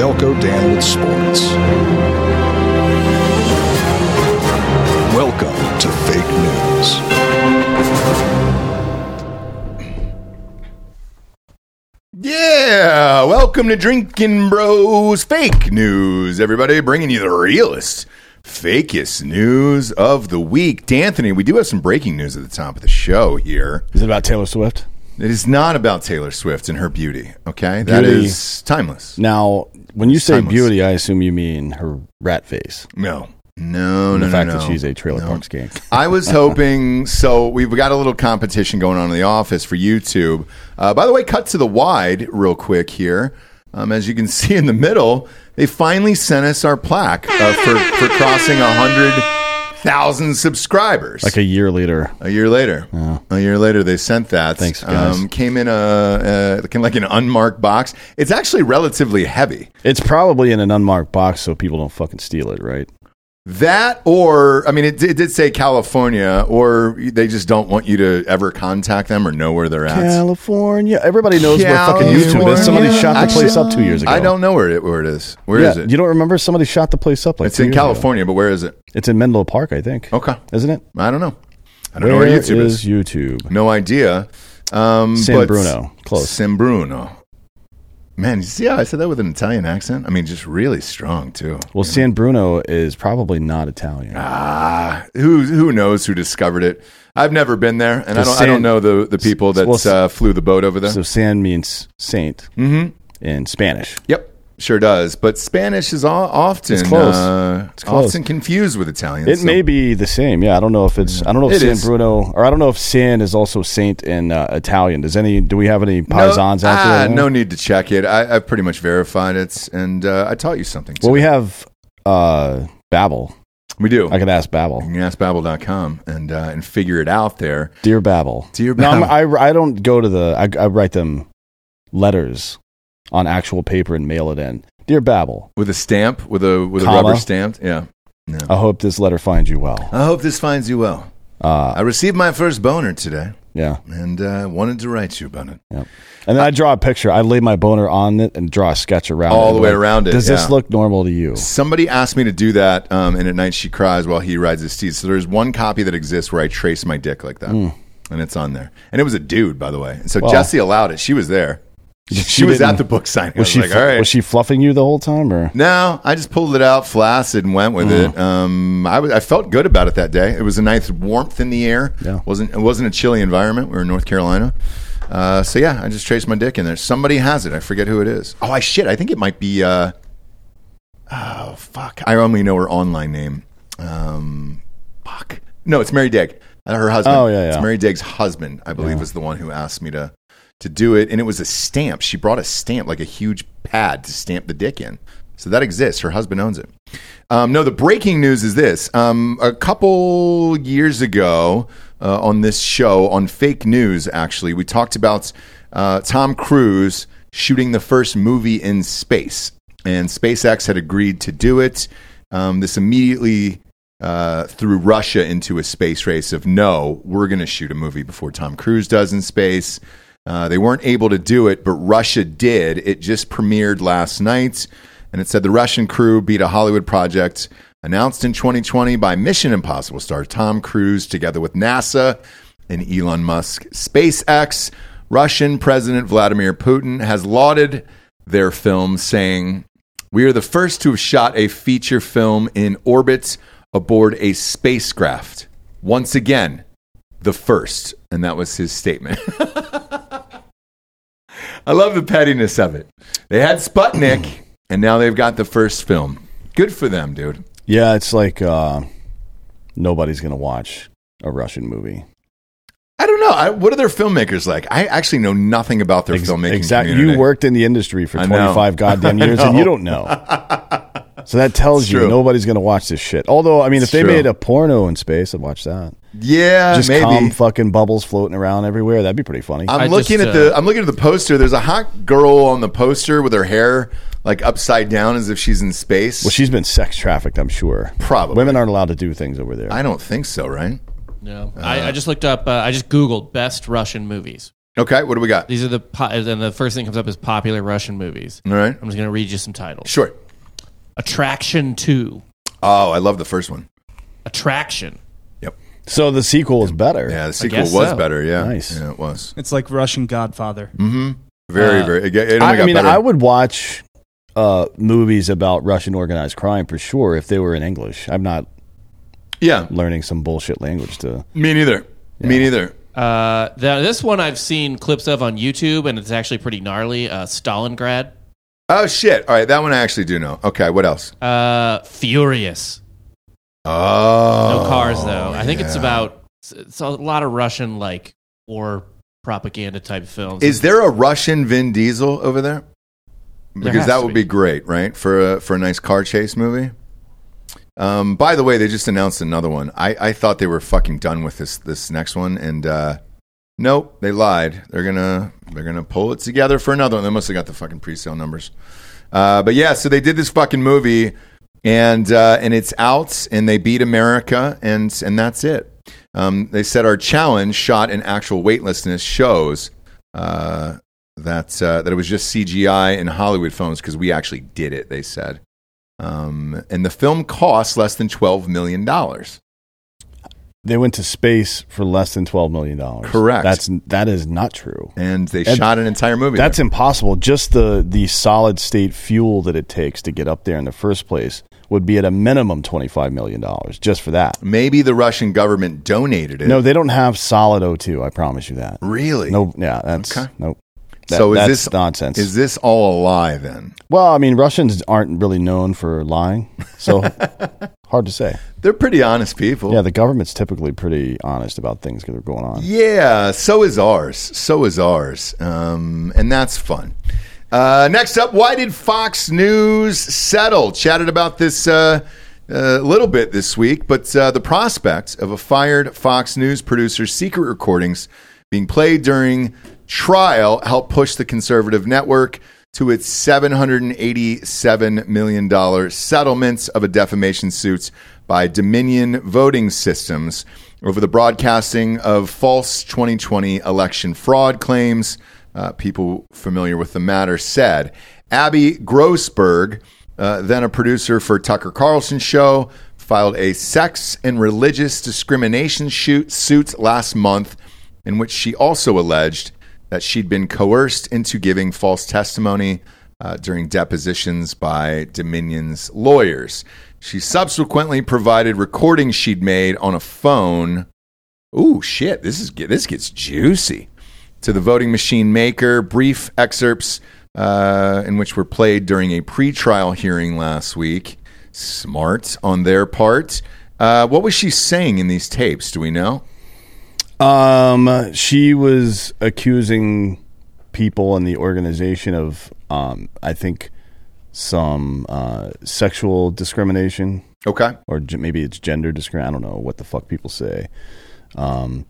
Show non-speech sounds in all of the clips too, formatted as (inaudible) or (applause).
Delco Dan with sports. Welcome to Fake News. Yeah, welcome to Drinkin' Bros Fake News, everybody, bringing you the realest, fakest news of the week. D'Anthony, we do have some breaking news at the top of the show here. Is it about Taylor Swift? It is not about Taylor Swift and her beauty, okay? That Beauty. is timeless. Now, when you say timeless. beauty, I assume you mean her rat face. No. No, no, the no, fact no. that she's a trailer park skank. (laughs) I was (laughs) hoping. So we've got a little competition going on in the office for YouTube. Uh, by the way, cut to the wide real quick here. Um, as you can (laughs) see in the middle, they finally sent us our plaque uh, for for crossing a hundred thousand subscribers. Like a year later. A year later, a year later, they sent that. Thanks, guys. Um, came in a, a like an unmarked box. It's actually relatively heavy. It's probably in an unmarked box so people don't fucking steal it, right? That or I mean, it, it did say California, or they just don't want you to ever contact them or know where they're at. California. Everybody knows where fucking YouTube is. Somebody shot the Actually, place up two years ago. I don't know where it where it is. Where is yeah, it? You don't remember? Somebody shot the place up like it's in years ago. California, but where is it? It's in Menlo Park, I think. Okay, Isn't it? I don't know. I don't know Where where YouTube is is. YouTube? No idea. Um, San Bruno. Close. San Bruno. Man, you see how I said that with an Italian accent? I mean, just really strong too. Well, San Bruno is probably not Italian. Ah, who who knows who discovered it? I've never been there, and I don't. I don't know the the people that well, uh, flew the boat over there. So San means saint Mm-hmm. in Spanish. Yep, sure does. But Spanish is all, often It's close. Uh, It's close. often confused with Italian. It so- may be the same. Yeah, I don't know if it's. I don't know if It San is. Bruno or I don't know if San is also saint in uh, Italian. Does any? Do we have any paisans no, out there? No need to check it. I, I've pretty much verified it, and uh, I taught you something. Well, we have uh, Babbel. we do. I could ask Babbel. you can ask Babbel.com and uh, and figure it out there. Dear Babbel. Dear Babbel. No, I I don't go to the. I, I write them letters on actual paper and mail it in. Dear Babbel, with a stamp, with a with Comma. a rubber stamped. Yeah. No. I hope this letter finds you well. I hope this finds you well. Uh, I received my first boner today, yeah, and uh, wanted to write you about it. yeah. And then I draw a picture. I lay my boner on it and draw a sketch around it. All the way Like, around it, Does yeah. this look normal to you? Somebody asked me to do that, um, and at night she cries while he rides his steed. So there's one copy that exists where I trace my dick like that, and it's on there. And it was a dude, by the way. And so. Well- Jesse allowed it. She was there. She, She was at the book signing. I Was was, she like, fl- all right. was she fluffing you the whole time or? no, I just pulled it out, flaccid, and went with Hmm. it. Um, I, felt good about it that day. It was a nice warmth in the air. Yeah. wasn't It wasn't a chilly environment. We were in North Carolina. Uh, so yeah, I just traced my dick in there. Somebody has it. I forget who it is. Oh, I shit. I think it might be. Uh, oh fuck! I only know her online name. Um, fuck. No, it's Mary Digg. Her husband. Oh, yeah, It's yeah. Mary Digg's husband. I believe Yeah. was the one who asked me to to do it, and it was a stamp. She brought a stamp, like a huge pad, to stamp the dick in. So that exists. Her husband owns it. Um, no, the breaking news is this. Um, a couple years ago uh, on this show, on fake news, actually, we talked about uh, Tom Cruise shooting the first movie in space. And SpaceX had agreed to do it. Um, this immediately uh, threw Russia into a space race of no, we're going to shoot a movie before Tom Cruise does in space. Uh, they weren't able to do it, but Russia did. It just premiered last night, and it said the Russian crew beat a Hollywood project announced in 2020 by Mission Impossible star Tom Cruise together with NASA and Elon Musk. SpaceX, Russian President Vladimir Putin has lauded their film, saying, We are the first to have shot a feature film in orbit aboard a spacecraft. Once again, the first. And that was his statement. (laughs) I love the pettiness of it. They had Sputnik, and now they've got the first film. Good for them, dude. Yeah, it's like uh, nobody's gonna watch a Russian movie. I don't know. I, what are their filmmakers like? I actually know nothing about their filmmaking. Exactly. You worked in the industry for 25 goddamn (laughs) years and you don't know. (laughs) So that tells It's you true. nobody's going to watch this shit. Although, I mean, It's if they true. made a porno in space, I'd watch that. Yeah, Just maybe. calm fucking bubbles floating around everywhere. That'd be pretty funny. I'm I looking just, at the uh, I'm looking at the poster. There's a hot girl on the poster with her hair like upside down as if she's in space. well, she's been sex trafficked, I'm sure. Probably. Women aren't allowed to do things over there. I don't think so, right? No, I, I just looked up. Uh, I just googled best Russian movies. Okay, what do we got? These are the po- and the first thing comes up is popular Russian movies. All right, I'm just gonna read you some titles. sure. Attraction Two. Oh, I love the first one. Attraction. Yep. so the sequel is better. Yeah, the sequel was so. better. Yeah, Nice. Yeah, it was It's like Russian Godfather. Mm-hmm. Very, Uh, very. It, it I, got I mean, better. I would watch uh, movies about Russian organized crime for sure if they were in English. I'm not yeah, learning some bullshit language to. me neither. Me neither. Uh, the, this one I've seen clips of on YouTube, and it's actually pretty gnarly. Uh, Stalingrad. Oh shit! All right, that one I actually do know. Okay, what else? Uh, Furious. Oh, No cars though. I think it's about. It's, it's a lot of Russian like war propaganda type films. Is there a Russian Vin Diesel over there? Because has that would be. be great, right? For a for a nice car chase movie. Um, by the way, they just announced another one. I, I thought they were fucking done with this this next one, and uh, nope, they lied. They're gonna they're gonna pull it together for another one. They must have got the fucking pre-sale numbers. Uh, but yeah, so they did this fucking movie, and uh, and it's out, and they beat America, and and that's it. Um, they said our challenge, shot in actual weightlessness, shows uh, that uh, that it was just CGI in Hollywood films because we actually did it. They said, um, and the film cost less than twelve million dollars. They went to space for less than twelve million dollars. Correct. That's that is not true. and they And shot an entire movie. That's there. impossible. Just the the solid state fuel that it takes to get up there in the first place would be at a minimum twenty five million dollars just for that. maybe the Russian government donated it. No, they don't have solid O two. I promise you that. really. No, yeah, that's Okay. nope. That- so is that's this nonsense? Is this all a lie then? well, I mean, Russians aren't really known for lying, so (laughs) hard to say. They're pretty honest people. Yeah, the government's typically pretty honest about things that are going on. Yeah, so is ours. So is ours. Um, and that's fun. Uh, next up, why did Fox News settle? Chatted about this uh, a little bit this week, but uh, the prospect of a fired Fox News producer's secret recordings being played during trial helped push the conservative network to its $787 million settlements of a defamation suit by Dominion Voting Systems over the broadcasting of false 2020 election fraud claims. Uh, people familiar with the matter said. Abby Grossberg, uh, then a producer for Tucker Carlson show, filed a sex and religious discrimination shoot, suit last month in which she also alleged that she'd been coerced into giving false testimony uh, during depositions by Dominion's lawyers. She subsequently provided recordings she'd made on a phone. Ooh, shit! This is this gets juicy. To the voting machine maker, brief excerpts uh, in which were played during a pretrial hearing last week. Smart on their part. Uh, what was she saying in these tapes? Do we know? Um, she was accusing people in the organization of, um, I think, some uh, sexual discrimination, Okay. or g- maybe it's gender discrimination. I don't know what the fuck people say. Um,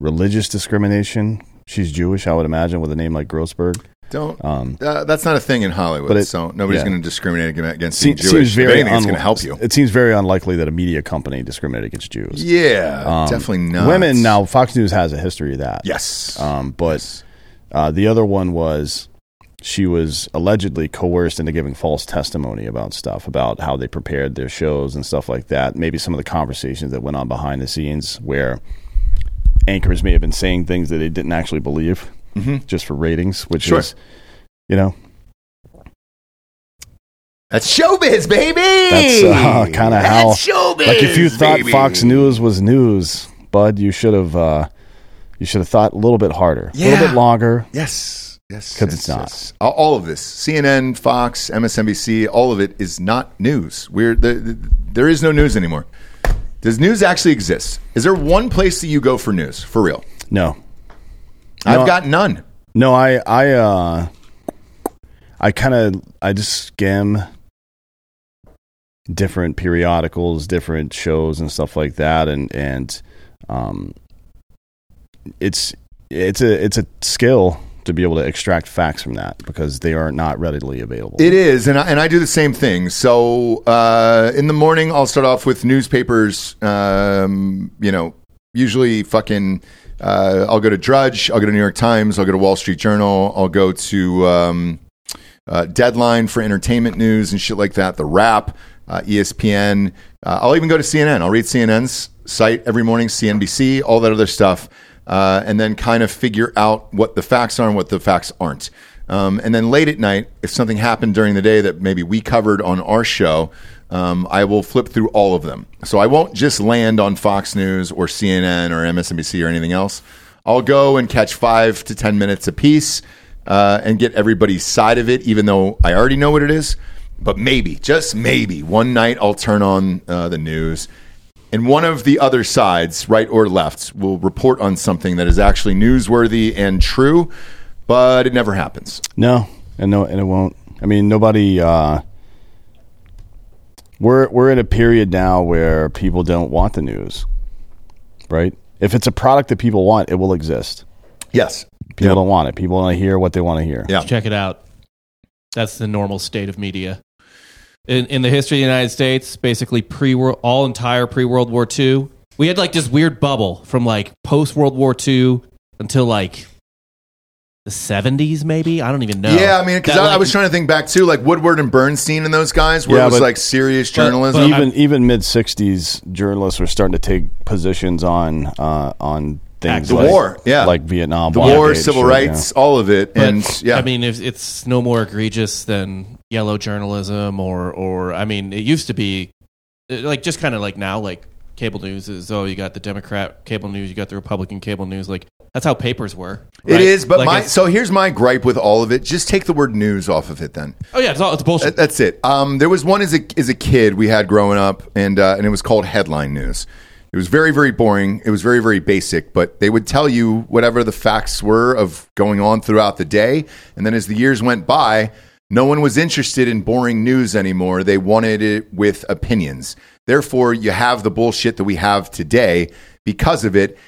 religious discrimination. She's Jewish, I would imagine, with a name like Grossberg. Don't. Um, Uh, that's not a thing in Hollywood, But it- so nobody's yeah. going to discriminate against se- being Jewish. seems very anything, it's going to help you. It seems very unlikely that a media company discriminated against Jews. Yeah, Um, definitely not. Women now, Fox News has a history of that. Yes. Um, but uh, the other one was she was allegedly coerced into giving false testimony about stuff, about how they prepared their shows and stuff like that. Maybe some of the conversations that went on behind the scenes where anchors may have been saying things that they didn't actually believe just for ratings, which Sure. is, you know, That's showbiz, baby. that's uh, (laughs) kind of how. That's showbiz. Like if you thought baby. Fox News was news, Bud, you should have. Uh, you should have thought a little bit harder, a Yeah. little bit longer. Yes. Yes. 'Cause yes, it's not. yes. All- All of this, CNN, Fox, MSNBC, all of it is not news. We're the, the, there is no news anymore. Does news actually exist? Is there one place that you go for news for real? No, I've No. got none. no, I I uh, I kind of I just skim different periodicals, different shows, and stuff like that, and and um, it's it's a it's a skill to be able to extract facts from that because they are not readily available. It is, and I, and I do the same thing. So uh, in the morning, I'll start off with newspapers. Um, you know, usually fucking. Uh, I'll go to Drudge. I'll go to New York Times. I'll go to Wall Street Journal. I'll go to um, uh, Deadline for entertainment news and shit like that. The Wrap, uh, ESPN. Uh, I'll even go to CNN. I'll read CNN's site every morning. CNBC, all that other stuff, uh, and then kind of figure out what the facts are and what the facts aren't. Um, and then late at night, if something happened during the day that maybe we covered on our show, um, I will flip through all of them. So I won't just land on Fox News or CNN or MSNBC or anything else. I'll go and catch five to 10 minutes apiece uh, and get everybody's side of it, even though I already know what it is. But maybe, just maybe, one night I'll turn on uh, the news and one of the other sides, right or left, will report on something that is actually newsworthy and true, but it never happens. No, and no, and it won't. I mean, nobody. Uh, we're we're in a period now where people don't want the news, right? If it's a product that people want, it will exist. Yes. People Yeah. don't want it. People want to hear what they want to hear. Yeah. Check it out. That's the normal state of media. In, in the history of the United States, basically pre all entire pre World War II, we had like this weird bubble from like post World War II until like the 70s, maybe. I don't even know. Yeah, I mean, because That, I, I like- was trying to think back too, like Woodward and Bernstein and those guys, where Yeah, it was but- like serious journalism. but- Even even mid '60s journalists were starting to take positions on uh, on things the like, war, yeah, like Vietnam, the blockade, war, civil shit, rights, all of it, But, and yeah, I mean, if it's no more egregious than yellow journalism, or or I mean, it used to be uh, like just kind of like now, like cable news is oh, you got the Democrat cable news, you got the Republican cable news, like that's how papers were. it right? is. But Like, my so here's my gripe with all of it: just take the word news off of it. Then oh yeah, it's all it's bullshit. That- that's it. Um, there was one as a as a kid we had growing up, and uh, and it was called headline news. It was very very boring. It was very very basic, but they would tell you whatever the facts were of going on throughout the day, and then as the years went by, no one was interested in boring news anymore. They wanted it with opinions. Therefore, you have the bullshit that we have today because of it.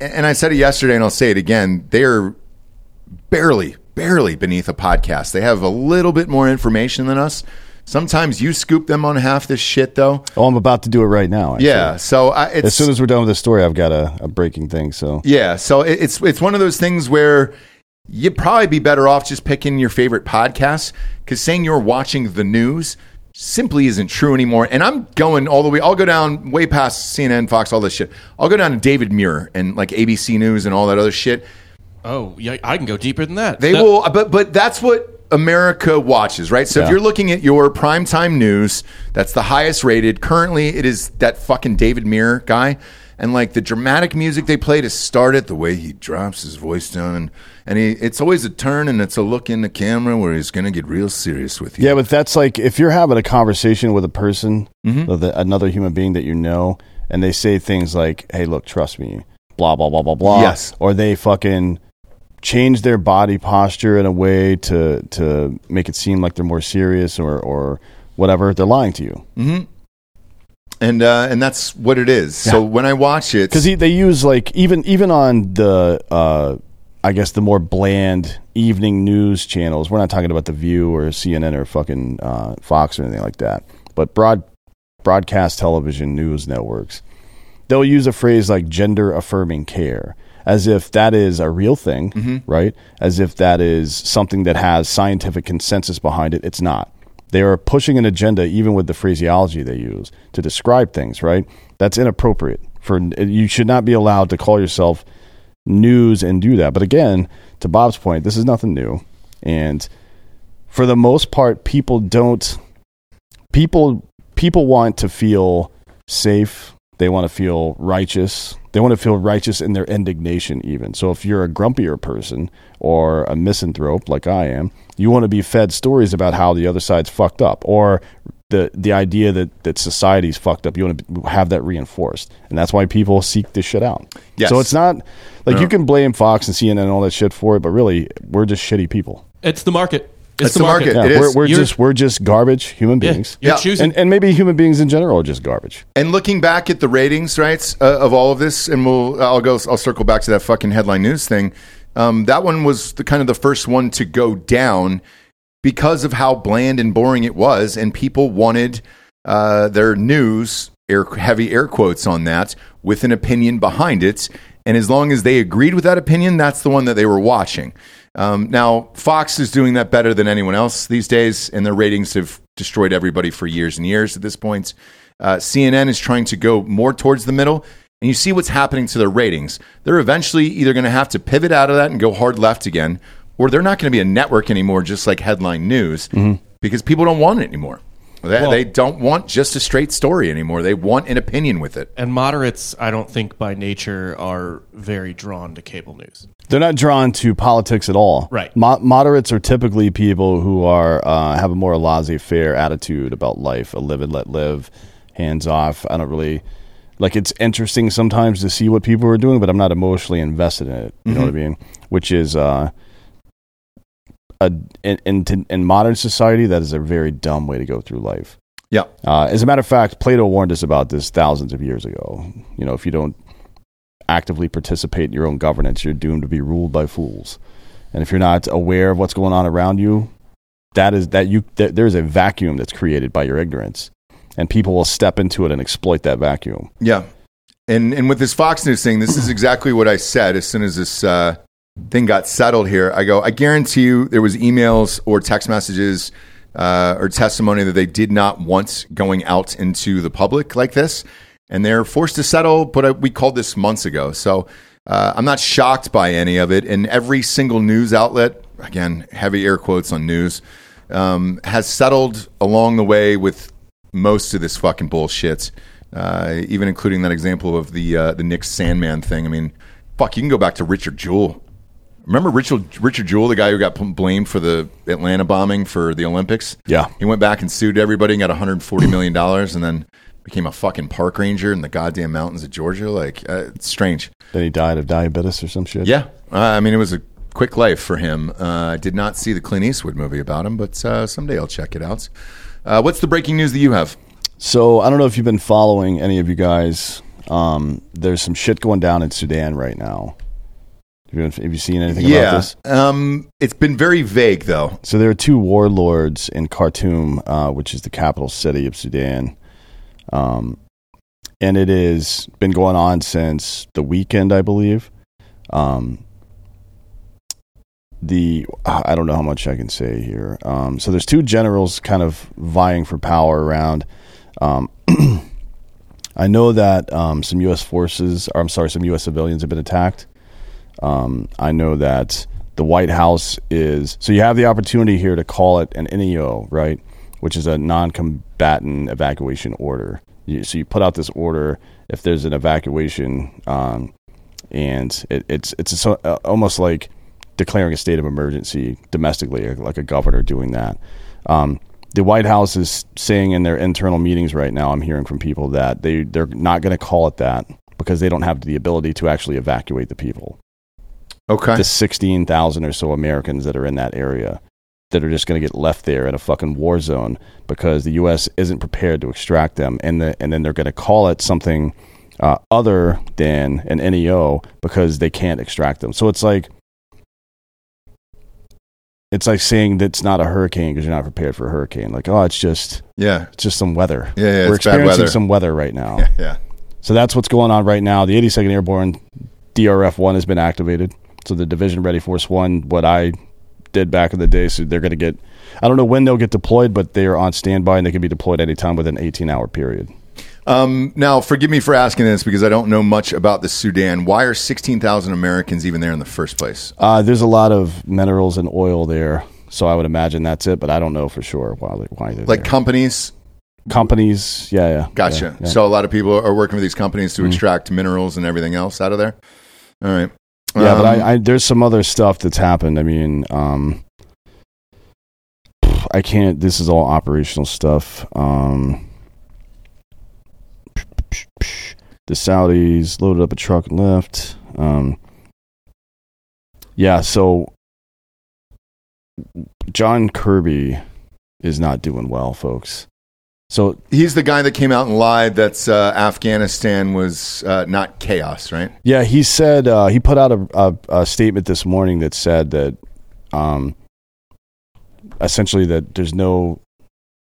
And I said it yesterday, and I'll say it again. They're barely, barely beneath a podcast. They have a little bit more information than us. Sometimes you scoop them on half this shit, though. Oh, I'm about to do it right now. actually. Yeah. So I, it's As soon as we're done with this story, I've got a, a breaking thing. So yeah. So it, it's it's one of those things where you'd probably be better off just picking your favorite podcasts because saying you're watching the news simply isn't true anymore. And I'm going all the way. I'll go down way past CNN, Fox, all this shit. I'll go down to David Muir and like ABC News and all that other shit. oh yeah, I can go deeper than that. They That- will, but but that's what America watches, right? So if you're looking at your primetime news, that's the highest rated. Currently, it is that fucking David Muir guy, and like the dramatic music they play to start it, the way he drops his voice down, and and he, it's always a turn and it's a look in the camera where he's gonna get real serious with you. yeah, but that's like if you're having a conversation with a person, Mm-hmm. with another human being that you know, and they say things like, "Hey, look, trust me," blah blah blah blah blah. Yes. Or they fucking change their body posture in a way to to make it seem like they're more serious or or whatever. They're lying to you. And uh, and that's what it is. So when I watch it, because they use like even even on the uh, I guess the more bland evening news channels. We're not talking about the View or CNN or fucking uh, Fox or anything like that, but broad broadcast television news networks. They'll use a phrase like gender affirming care as if that is a real thing, right? As if that is something that has scientific consensus behind it. It's not. They are pushing an agenda, even with the phraseology they use to describe things, right? That's inappropriate. For you should not be allowed to call yourself news and do that. But again, to Bob's point, this is nothing new, and for the most part, people don't. People people want to feel safe. They want to feel righteous. They want to feel righteous in their indignation, even. So, if you're a grumpier person or a misanthrope like I am, you want to be fed stories about how the other side's fucked up or the the idea that that society's fucked up. You want to have that reinforced, and that's why people seek this shit out. Yes. So it's not like No. you can blame Fox and CNN and all that shit for it, but really, we're just shitty people. It's the market. It's, It's the the market. market. Yeah, It we're, is. we're just we're just garbage human Yeah, beings, Yeah. choosing. and and maybe human beings in general are just garbage. And looking back at the ratings, right, uh, of all of this, and we'll I'll go I'll circle back to that fucking headline news thing. Um, that one was the kind of the first one to go down because of how bland and boring it was, and people wanted uh, their news air heavy air quotes on that with an opinion behind it. And as long as they agreed with that opinion, that's the one that they were watching. Um, now, Fox is doing that better than anyone else these days, and their ratings have destroyed everybody for years and years at this point. Uh, CNN is trying to go more towards the middle, and you see what's happening to their ratings. They're eventually either going to have to pivot out of that and go hard left again, or they're not going to be a network anymore, just like headline news, because people don't want it anymore. They, Well- they don't want just a straight story anymore. They want an opinion with it. and moderates, I don't think by nature are very drawn to cable news. They're not drawn to politics at all. Right. Mo- moderates are typically people who are uh, have a more laissez-faire attitude about life, a live and let live, hands off. I don't really like. It's interesting sometimes to see what people are doing, but I'm not emotionally invested in it. You know what I mean? Which is uh, a in, in in modern society that is a very dumb way to go through life. Yeah. Uh, as a matter of fact, Plato warned us about this thousands of years ago. You know, if you don't actively participate in your own governance, you're doomed to be ruled by fools. And if you're not aware of what's going on around you, that is that you that there's a vacuum that's created by your ignorance, and people will step into it and exploit that vacuum. Yeah. And and with this Fox News thing, this is exactly what I said as soon as this uh, thing got settled here. I go, I guarantee you there was emails or text messages uh, or testimony that they did not want going out into the public like this. And they're forced to settle, but uh, we called this months ago. So uh, I'm not shocked by any of it. And every single news outlet, again, heavy air quotes on news, um, has settled along the way with most of this fucking bullshit, uh, even including that example of the uh, the Nick Sandmann thing. I mean, fuck, you can go back to Richard Jewell. Remember Richard Richard Jewell, the guy who got blamed for the Atlanta bombing for the Olympics? Yeah. he went back and sued everybody and got 140 million dollars, and then became a fucking park ranger in the goddamn mountains of Georgia. Like, uh, it's strange. Then he died of diabetes or some shit. Yeah, uh, I mean, it was a quick life for him. Uh, I did not see the Clint Eastwood movie about him, but uh, someday I'll check it out. Uh, what's the breaking news that you have? So I don't know if you've been following any of you guys. Um, there's some shit going down in Sudan right now. Have you, have you seen anything about yeah, this? um, it's been very vague though. So there are two warlords in Khartoum, uh, which is the capital city of Sudan, um, and it has been going on since the weekend, I believe. Um, the I don't know how much I can say here. Um, so there's two generals kind of vying for power around. Um, (clears throat) I know that um, some U.S. forces, or I'm sorry, some U.S. civilians have been attacked. Um, I know that the White House is so you have the opportunity here to call it an NEO, right? Which is a non-combatant evacuation order. You, so you put out this order if there's an evacuation, um, and it, it's it's a, uh, almost like declaring a state of emergency domestically, like a governor doing that. Um, the White House is saying in their internal meetings right now, I'm hearing from people that they they're not going to call it that because they don't have the ability to actually evacuate the people Okay, the 16,000 or so Americans that are in that area that are just going to get left there in a fucking war zone because the U.S. isn't prepared to extract them. And, the, and then they're going to call it something uh, other than an NEO because they can't extract them. So it's like, it's like saying that it's not a hurricane because you're not prepared for a hurricane. Like, oh, it's just yeah, it's just some weather. Yeah, yeah, We're it's bad experiencing weather. some weather right now. (laughs) yeah, yeah. So that's what's going on right now. The 82nd Airborne DRF 1 has been activated. So the Division Ready Force 1, what I did back in the day, so they're going to get, I don't know when they'll get deployed, but they are on standby and they can be deployed anytime within an 18 hour period. Um, now, forgive me for asking this because I don't know much about the Sudan. Why are 16,000 Americans even there in the first place? Uh, there's a lot of minerals and oil there. So I would imagine that's it, but I don't know for sure why, they- why they're Like there. companies? companies. Yeah, yeah. Gotcha. yeah, yeah. So a lot of people are working with these companies Mm-hmm. to extract minerals and everything else out of there. All right. Yeah, but Um, I, I there's some other stuff that's happened. I mean, um, I can't. This is all operational stuff. Um, the Saudis loaded up a truck and left. Um, yeah, so John Kirby is not doing well, folks. So He's the guy that came out and lied that uh, Afghanistan was uh, not chaos, right? Yeah, he said uh, he put out a, a, a statement this morning that said that um, essentially that there's no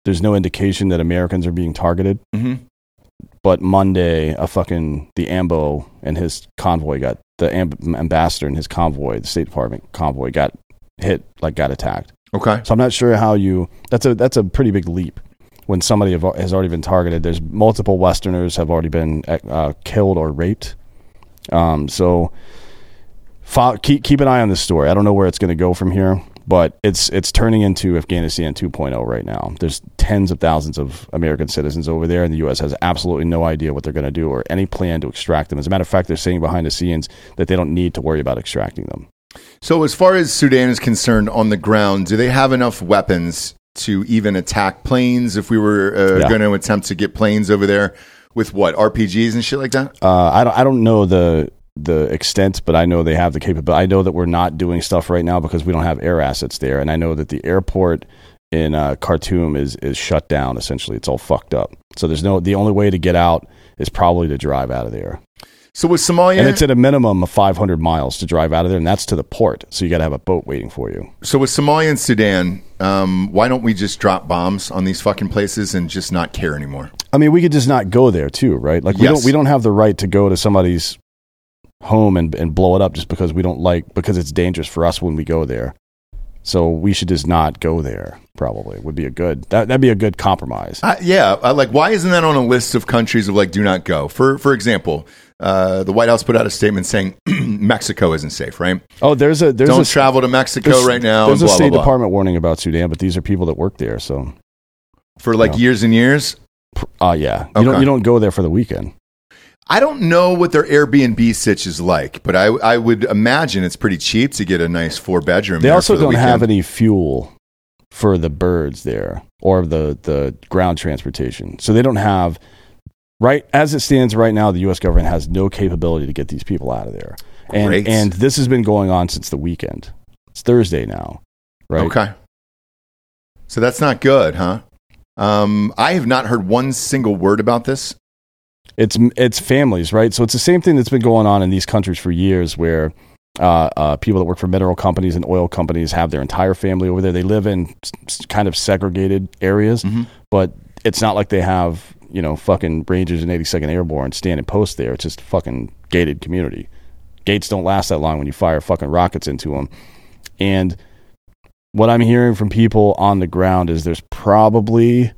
there's no indication that Americans are being targeted. Mm-hmm. But Monday, a fucking the Ambo and his convoy got the amb- ambassador and his convoy, the State Department convoy, got hit like got attacked. Okay. So I'm not sure how you. That's a that's a pretty big leap when somebody has already been targeted. There's multiple Westerners have already been uh, killed or raped. Um, so keep keep an eye on this story. I don't know where it's going to go from here, but it's it's turning into Afghanistan 2.0 right now. There's tens of thousands of American citizens over there, and the U.S. has absolutely no idea what they're going to do or any plan to extract them. As a matter of fact, they're saying behind the scenes that they don't need to worry about extracting them. So, as far as Sudan is concerned, on the ground, do they have enough weapons to even attack planes? If we were uh, Yeah. going to attempt to get planes over there with what RPGs and shit like that? Uh, I don't I don't know the the extent, but I know they have the capability. I know that we're not doing stuff right now because we don't have air assets there, and I know that the airport in uh, Khartoum is is shut down. Essentially, it's all fucked up. So there's no the only way to get out is probably to drive out of there, So, with Somalia, and it's at a minimum of 500 miles to drive out of there, and that's to the port. So you got to have a boat waiting for you. so with Somalia and Sudan, um, why don't we just drop bombs on these fucking places and just not care anymore? I mean, we could just not go there too, right? Like we Yes. don't we don't have the right to go to somebody's home and and blow it up just because we don't like because it's dangerous for us when we go there. So we should just not go there. Probably would be a good that that'd be a good compromise. Uh, yeah, uh, like why isn't that on a list of countries of like do not go? For for example, uh, the White House put out a statement saying (clears throat) Mexico isn't safe, right? Oh, there's a there's Don't a travel to Mexico right now. There's a blah, State blah, blah. Department warning about Sudan, but these are people that work there. So, for like Yeah. years and years. uh yeah, you don't you don't go there for the weekend. I don't know what their Airbnb sitch is like, but I I would imagine it's pretty cheap to get a nice four bedroom. They also the don't have any fuel for the birds there or the, the ground transportation. So they don't have right as it stands right now, the US government has no capability to get these people out of there. And Great. and this has been going on since the weekend. It's Thursday now. Right. Okay, so that's not good, huh? Um, I have not heard one single word about this. It's it's families, right? So it's the same thing that's been going on in these countries for years where uh, uh, people that work for mineral companies and oil companies have their entire family over there. They live in s- kind of segregated areas, Mhm. but it's not like they have you know fucking Rangers and 82nd Airborne standing post there. It's just a fucking gated community. Gates don't last that long when you fire fucking rockets into them. And what I'm hearing from people on the ground is there's probably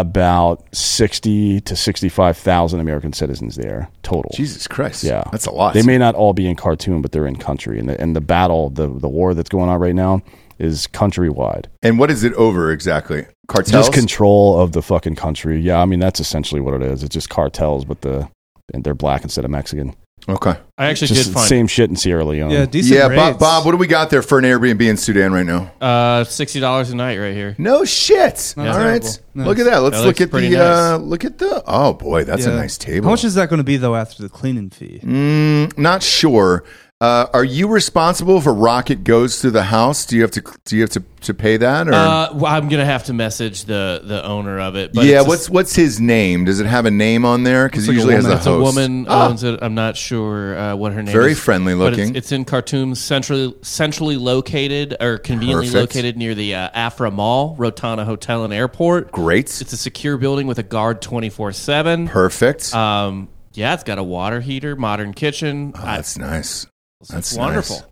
about 60 to 65,000 American citizens there total. Jesus Christ, Yeah. that's a lot. They may not all be in Khartoum, but they're in country. And the, and the battle, the, the war that's going on right now is countrywide. and what is it over exactly? Cartels. Just control of the fucking country. Yeah, I mean, that's essentially what it is. It's just cartels, but the and they're black instead of Mexican. Okay. I actually Just did the find same shit in Sierra Leone. Yeah, decent Yeah, rates. Bob, Bob, what do we got there for an Airbnb in Sudan right now? uh, sixty dollars a night right here. No shit. Not All terrible. right, Nice. look at that. Let's That look looks at the pretty uh, look at the. Oh boy, that's a Yeah. nice table. How much is that going to be though after the cleaning fee? Mm, not sure. Uh, are you responsible if a rocket goes through the house? Do you have to do you have to, to pay that? Or Uh, well, I'm gonna have to message the the owner of it. But yeah, it's a- what's what's his name? Does it have a name on there? Because Looks like a usually has a a woman Ah, owns it. I'm not sure uh, what her name Very is. friendly but looking. It's, it's in Khartoum, centrally centrally located or conveniently Perfect. located near the uh, Afra Mall, Rotana Hotel and Airport. great. It's a secure building with a guard 24 seven. Perfect. Um, yeah, it's got a water heater, modern kitchen. oh, I- that's nice. It's That's wonderful. nice.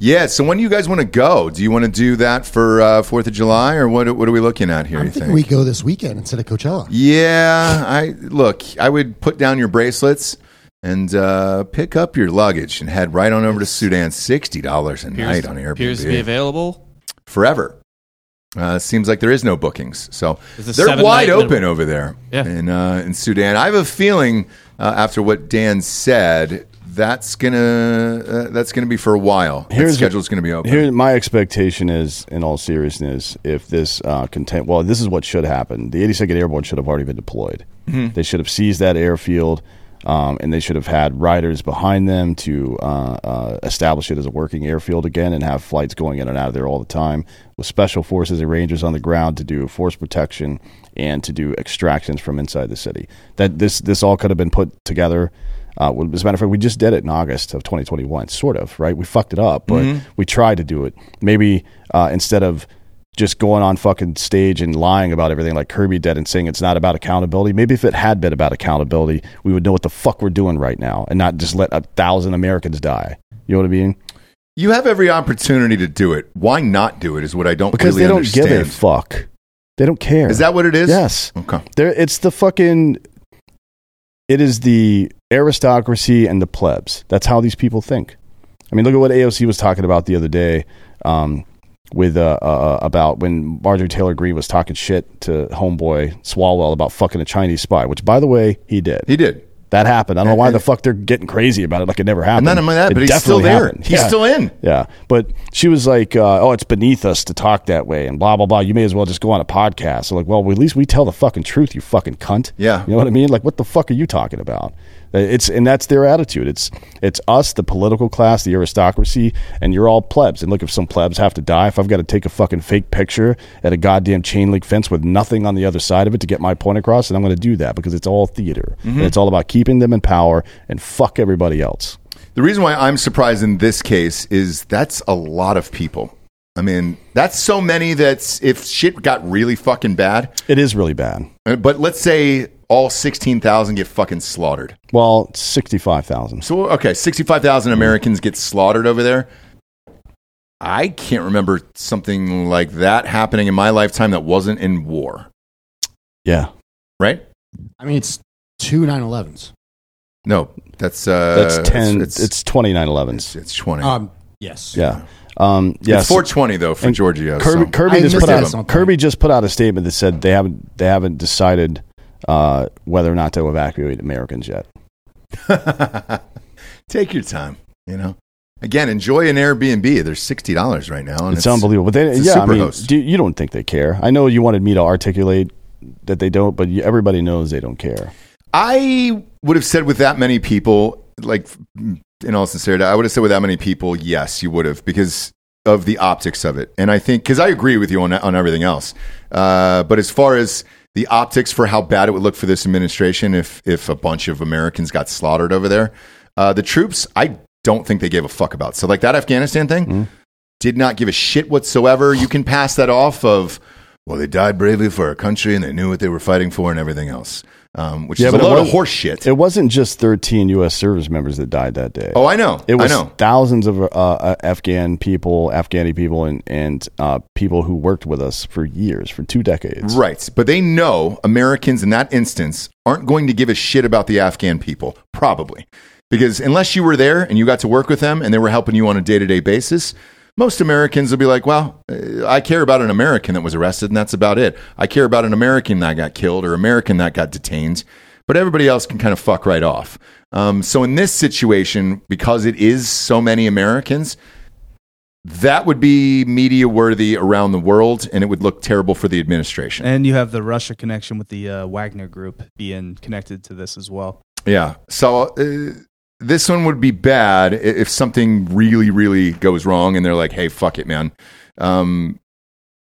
Yeah. So when do you guys want to go? Do you want to do that for uh, Fourth of July, or what? What are we looking at here? I'm you think? we go this weekend instead of Coachella. Yeah, I look. I would put down your bracelets and uh, pick up your luggage and head right on over to Sudan. Sixty dollars a Appears, night on Airbnb appears to be available. forever. Uh, seems like there is no bookings, so they're wide open minimum. over there Yeah. in uh, in Sudan. I have a feeling uh, after what Dan said that's gonna uh, that's gonna be for a while. That Here's- schedule's gonna be open. Here, my expectation is, in all seriousness, if this uh, content, well, this is what should happen. The 82nd Airborne should have already been deployed. They should have seized that airfield, um, and they should have had riders behind them to uh, uh, establish it as a working airfield again, and have flights going in and out of there all the time with special forces and rangers on the ground to do force protection and to do extractions from inside the city. That this this all could have been put together. Uh, as a matter of fact, we just did it in August of 2021, sort of, right? We fucked it up, but we tried to do it. Maybe uh, instead of just going on fucking stage and lying about everything like Kirby did and saying it's not about accountability, maybe if it had been about accountability, we would know what the fuck we're doing right now and not just let a thousand Americans die. You know what I mean? you have every opportunity to do it. Why not do it? Is what I don't Because really they don't understand. give a fuck. They don't care. Is that what it is? Yes. Okay. There, it's the fucking. It is the aristocracy and the plebs. That's how these people think. I mean, look at what AOC was talking about the other day, um, with uh, uh, about when Marjorie Taylor Greene was talking shit to homeboy Swalwell about fucking a Chinese spy. Which, by the way, he did. He did. that happened. I don't know why the fuck they're getting crazy about it, like it never happened. not only that, It but he's still there. happened. He's Yeah. still in. Yeah, but she was like, uh, "Oh, it's beneath us to talk that way," and blah blah blah. You may as well just go on a podcast. So like, well, at least we tell the fucking truth, you fucking cunt. Yeah. you know what I mean? Like, what the fuck are you talking about? Uh, It's and that's their attitude. It's it's us, the political class, the aristocracy, and you're all plebs. And look, if some plebs have to die, if I've got to take a fucking fake picture at a goddamn chain link fence with nothing on the other side of it to get my point across, then I'm going to do that because it's all theater. And it's all about keeping them in power and fuck everybody else. The reason why I'm surprised in this case is that's a lot of people. I mean, that's so many that if shit got really fucking bad, It is really bad. uh, but let's say all 16,000 get fucking slaughtered. Well, sixty-five thousand. So, okay, 65,000 Americans get slaughtered over there. I can't remember something like that happening in my lifetime that wasn't in war, Yeah, right? I mean, it's two nine 911s. No, that's uh, that's ten. It's, It's, twenty nine elevens. it's, it's 20. Um, yes. Yeah, um, yeah. It's 420 though for Georgia. Kirby, so- Kirby just put out at some point. Kirby just put out a statement that said they haven't they haven't decided uh, whether or not to evacuate Americans yet. (laughs) Take your time, you know. Again, enjoy an Airbnb. They're sixty dollars right now, and It's, unbelievable. But they, it's yeah, I mean, do, you don't think they care? I know you wanted me to articulate that they don't, but everybody knows they don't care. I would have said with that many people, like in all sincerity, I would have said with that many people, yes, you would have because of the optics of it. And I think because I agree with you on on everything else, uh, but as far as the optics for how bad it would look for this administration if if a bunch of Americans got slaughtered over there, uh, the troops, I don't think they gave a fuck about. So like that Afghanistan thing, did not give a shit whatsoever. You can pass that off of. Well, they died bravely for our country, and they knew what they were fighting for, and everything else, um, which Yeah, is a load of horse shit. It wasn't just 13 U.S. service members that died that day. oh, I know. It was I know. thousands of uh, uh, Afghan people, Afghani people, and and uh, people who worked with us for years, for two decades. Right. But they know Americans in that instance aren't going to give a shit about the Afghan people, probably. Because unless you were there and you got to work with them and they were helping you on a day to day basis, most Americans will be like, well, uh, I care about an American that was arrested and that's about it. I care about an American that got killed or American that got detained. But everybody else can kind of fuck right off. Um, so in this situation, because it is so many Americans, that would be media worthy around the world and it would look terrible for the administration. And you have the Russia connection with the uh, Wagner Group being connected to this as well. Yeah. So uh, this one would be bad if something really, really goes wrong and they're like, hey, fuck it, man. Um,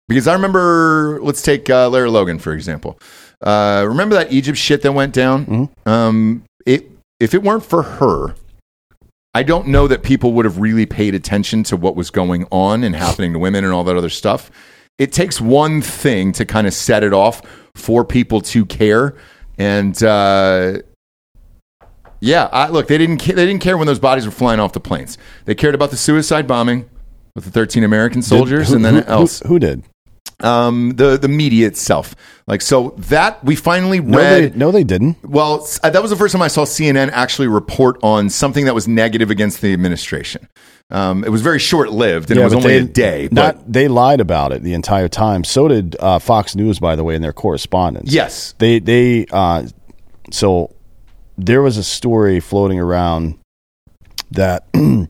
because I remember, let's take uh, Lara Logan, for example. Uh, remember that Egypt shit that went down? Mhm. Um, it, if it weren't for her, I don't know that people would have really paid attention to what was going on and happening to women and all that other stuff. It takes one thing to kind of set it off for people to care. And uh, yeah, I, look, they didn't ca- they didn't care when those bodies were flying off the planes. They cared about the suicide bombing with the 13 American soldiers Who- and then who, who- else. Who, did? Um, the the media itself. Like so that we finally No, read they, no, they didn't. well, uh, that was the first time I saw CNN actually report on something that was negative against the administration. Um, it was very short lived, and it was only they, a day. Not, But they lied about it the entire time. So did uh, Fox News, by the way, in their correspondence. yes, they they uh, so there was a story floating around that (clears throat)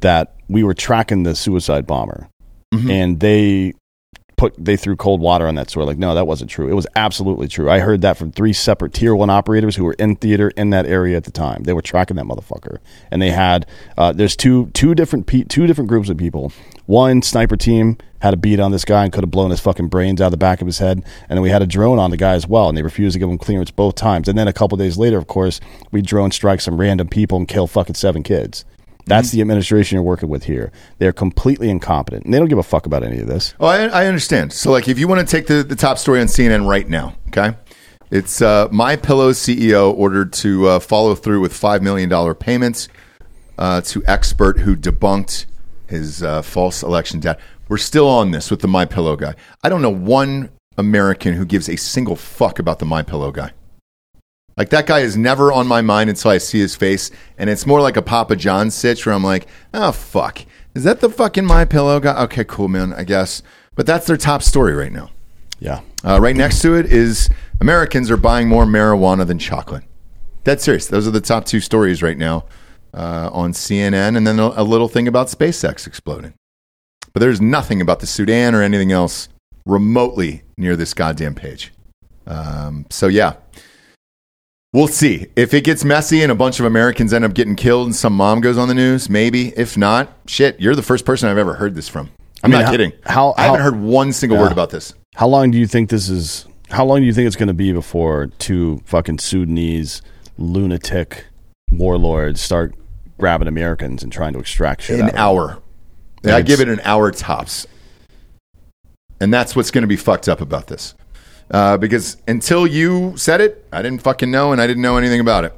that we were tracking the suicide bomber, mm-hmm. and they put they threw cold water on that story. Like, no, that wasn't true. It was absolutely true. I heard that from three separate tier one operators who were in theater in that area at the time. They were tracking that motherfucker, and they had uh, there's two two different pe- two different groups of people. One sniper team had a beat on this guy and could have blown his fucking brains out of the back of his head, and then we had a drone on the guy as well, and they refused to give him clearance both times. And then a couple days later, of course, we drone strike some random people and kill fucking seven kids. That's the administration you're working with here. They're completely incompetent, and they don't give a fuck about any of this. Oh, I, I understand. So, like, if you want to take the, the top story on CNN right now, okay, it's uh, My Pillow CEO ordered to uh, follow through with five million dollar payments uh, to expert who debunked his uh, false election data. We're still on this with the My Pillow guy. I don't know one American who gives a single fuck about the My Pillow guy. Like that guy is never on my mind until I see his face, and it's more like a Papa John sitch where I'm like, oh fuck, is that the fucking My Pillow guy? Okay, cool, man, I guess. But that's their top story right now. Yeah. Uh, right next to it is Americans are buying more marijuana than chocolate. Dead serious. Those are the top two stories right now uh, on CNN, and then a, a little thing about SpaceX exploding. But there's nothing about the Sudan or anything else remotely near this goddamn page. Um, so yeah, we'll see if it gets messy and a bunch of Americans end up getting killed and some mom goes on the news. Maybe if not, shit, you're the first person I've ever heard this from. I'm mean, not how- kidding. how- I haven't how- heard one single Yeah. word about this. How long do you think this is? How long do you think it's going to be before two fucking Sudanese lunatic warlords start grabbing Americans and trying to extract shit? an out of them? hour. Yeah, I give it an hour tops. And that's what's going to be fucked up about this. Uh, because until you said it, I didn't fucking know and I didn't know anything about it.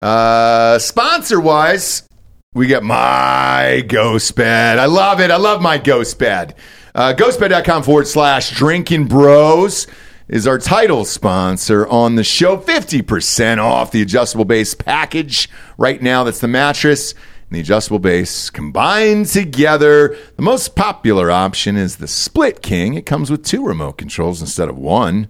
Uh, sponsor wise, we got my GhostBed. I love it. I love my GhostBed. Uh, ghostbed.com forward slash Drinkin' Bros is our title sponsor on the show. 50% off the adjustable base package right now. That's the mattress and the adjustable base combined together. The most popular option is the Split King. It comes with two remote controls instead of one.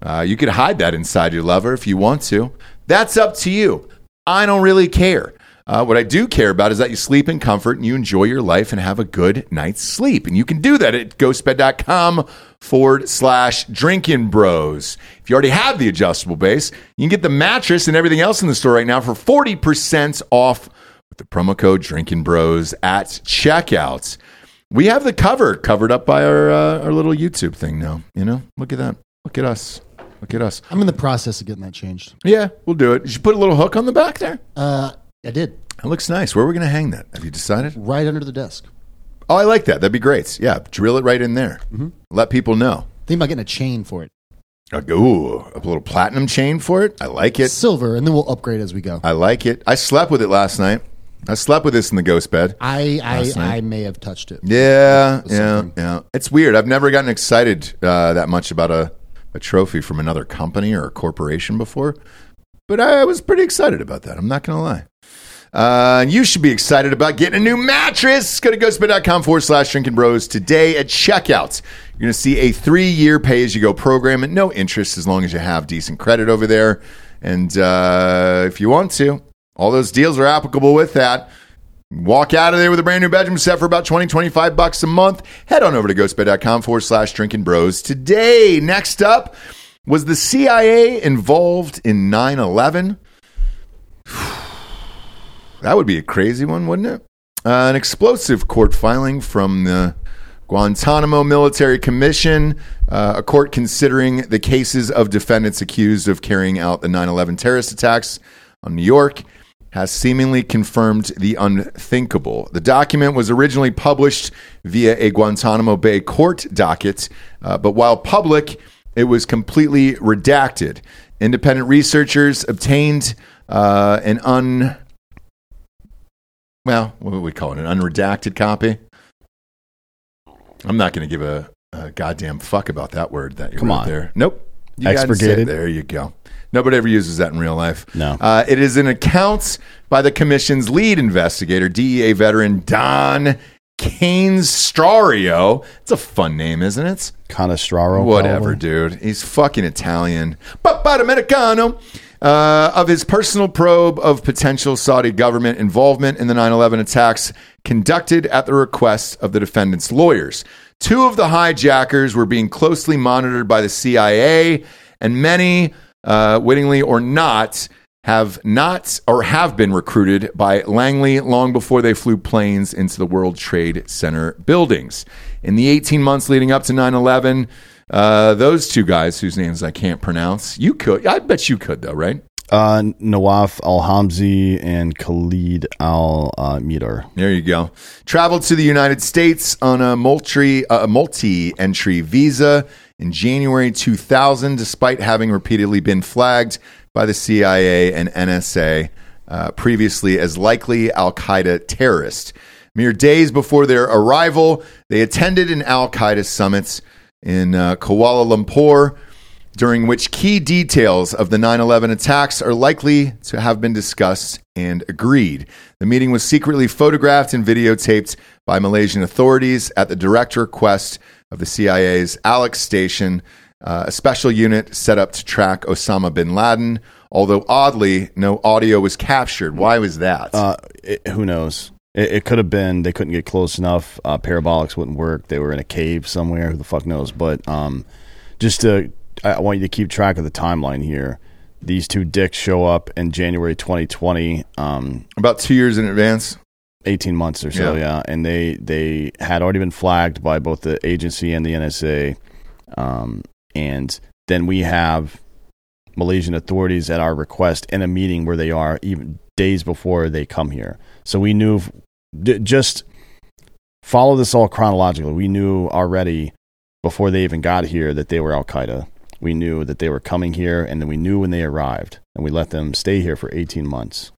Uh, you could hide that inside your lover if you want to. That's up to you. I don't really care. Uh, what I do care about is that you sleep in comfort and you enjoy your life and have a good night's sleep. And you can do that at ghostbed.com forward slash Drinkin' Bros. If you already have the adjustable base, you can get the mattress and everything else in the store right now for 40% off the promo code Drinkin' Bros at checkout. We have the cover covered up by our, uh, our little YouTube thing now. You know, look at that. Look at us. Look at us. I'm in the process of getting that changed. Yeah, we'll do it. Did you put a little hook on the back there? Uh, I did It looks nice. Where are we going to hang that? Have you decided? right under the desk. Oh, I like that. That'd be great. Yeah, drill it right in there. Let people know. Think about getting a chain for it, Like, ooh, a little platinum chain for it. I like it. silver, and then we'll upgrade as we go. I like it. I slept with it last night. I slept with this in the GhostBed. I I. I may have touched it. Yeah, yeah, something. yeah. It's weird. I've never gotten excited uh, that much about a, a trophy from another company or a corporation before, but I was pretty excited about that. I'm not going to lie. Uh, you should be excited about getting a new mattress. Go to ghostbed.com forward slash Drinkin' Bros today at checkout. You're going to see a three year pay as you go program at no interest as long as you have decent credit over there. And uh, if you want to, all those deals are applicable with that. Walk out of there with a brand new bedroom set for about 20, 25 bucks a month. Head on over to ghostbed.com forward slash Drinkin' Bros today. Next up, was the CIA involved in 9 11? (sighs) That would be a crazy one, wouldn't it? Uh, an explosive court filing from the Guantanamo Military Commission, uh, a court considering the cases of defendants accused of carrying out the 9 11 terrorist attacks on New York, has seemingly confirmed the unthinkable. The document was originally published via a Guantanamo Bay court docket, uh, but while public, it was completely redacted. Independent researchers obtained uh, an un well, what would we call it? An unredacted copy? I'm not going to give a, a goddamn fuck about that word that you Come wrote on. there. Nope. You got to say- Expurgated? There you go. Nobody ever uses that in real life. No. Uh, it is an account by the commission's lead investigator, DEA veteran Don Canestraro. It's a fun name, isn't it? Conestraro. Whatever, probably. dude. He's fucking Italian. Papa Americano. uh, of his personal probe of potential Saudi government involvement in the 9 11 attacks conducted at the request of the defendant's lawyers. Two of the hijackers were being closely monitored by the CIA, and many, uh, wittingly or not, have not or have been recruited by Langley long before they flew planes into the World Trade Center buildings. In the 18 months leading up to 9 11, uh, those two guys, whose names I can't pronounce, you could. I bet you could, though, right? Uh, Nawaf Al Hamzi and Khalid Al uh, Midar. There you go. Traveled to the United States on a multi uh, multi entry visa in January 2000, despite having repeatedly been flagged by the CIA and NSA uh, previously as likely Al Qaeda terrorist. Mere days before their arrival, they attended an Al Qaeda summit in uh, Kuala Lumpur during which key details of the 9 11 attacks are likely to have been discussed and agreed. The meeting was secretly photographed and videotaped by Malaysian authorities at the direct request of the CIA's Alec Station, uh, a special unit set up to track Osama bin Laden. Although oddly, no audio was captured. Why was that? Uh, it, who knows? It, it could have been they couldn't get close enough. Uh, parabolics wouldn't work. They were in a cave somewhere. Who the fuck knows? But um, just to I want you to keep track of the timeline here. These two dicks show up in January 2020, um, About two years in advance. 18 months or so, Yeah. yeah. And they they had already been flagged by both the agency and the NSA. Um, and then we have Malaysian authorities at our request in a meeting where they are even days before they come here. So we knew d- just follow this all chronologically. We knew already before they even got here that they were Al Qaeda. We knew that they were coming here, and then we knew when they arrived, and we let them stay here for 18 months.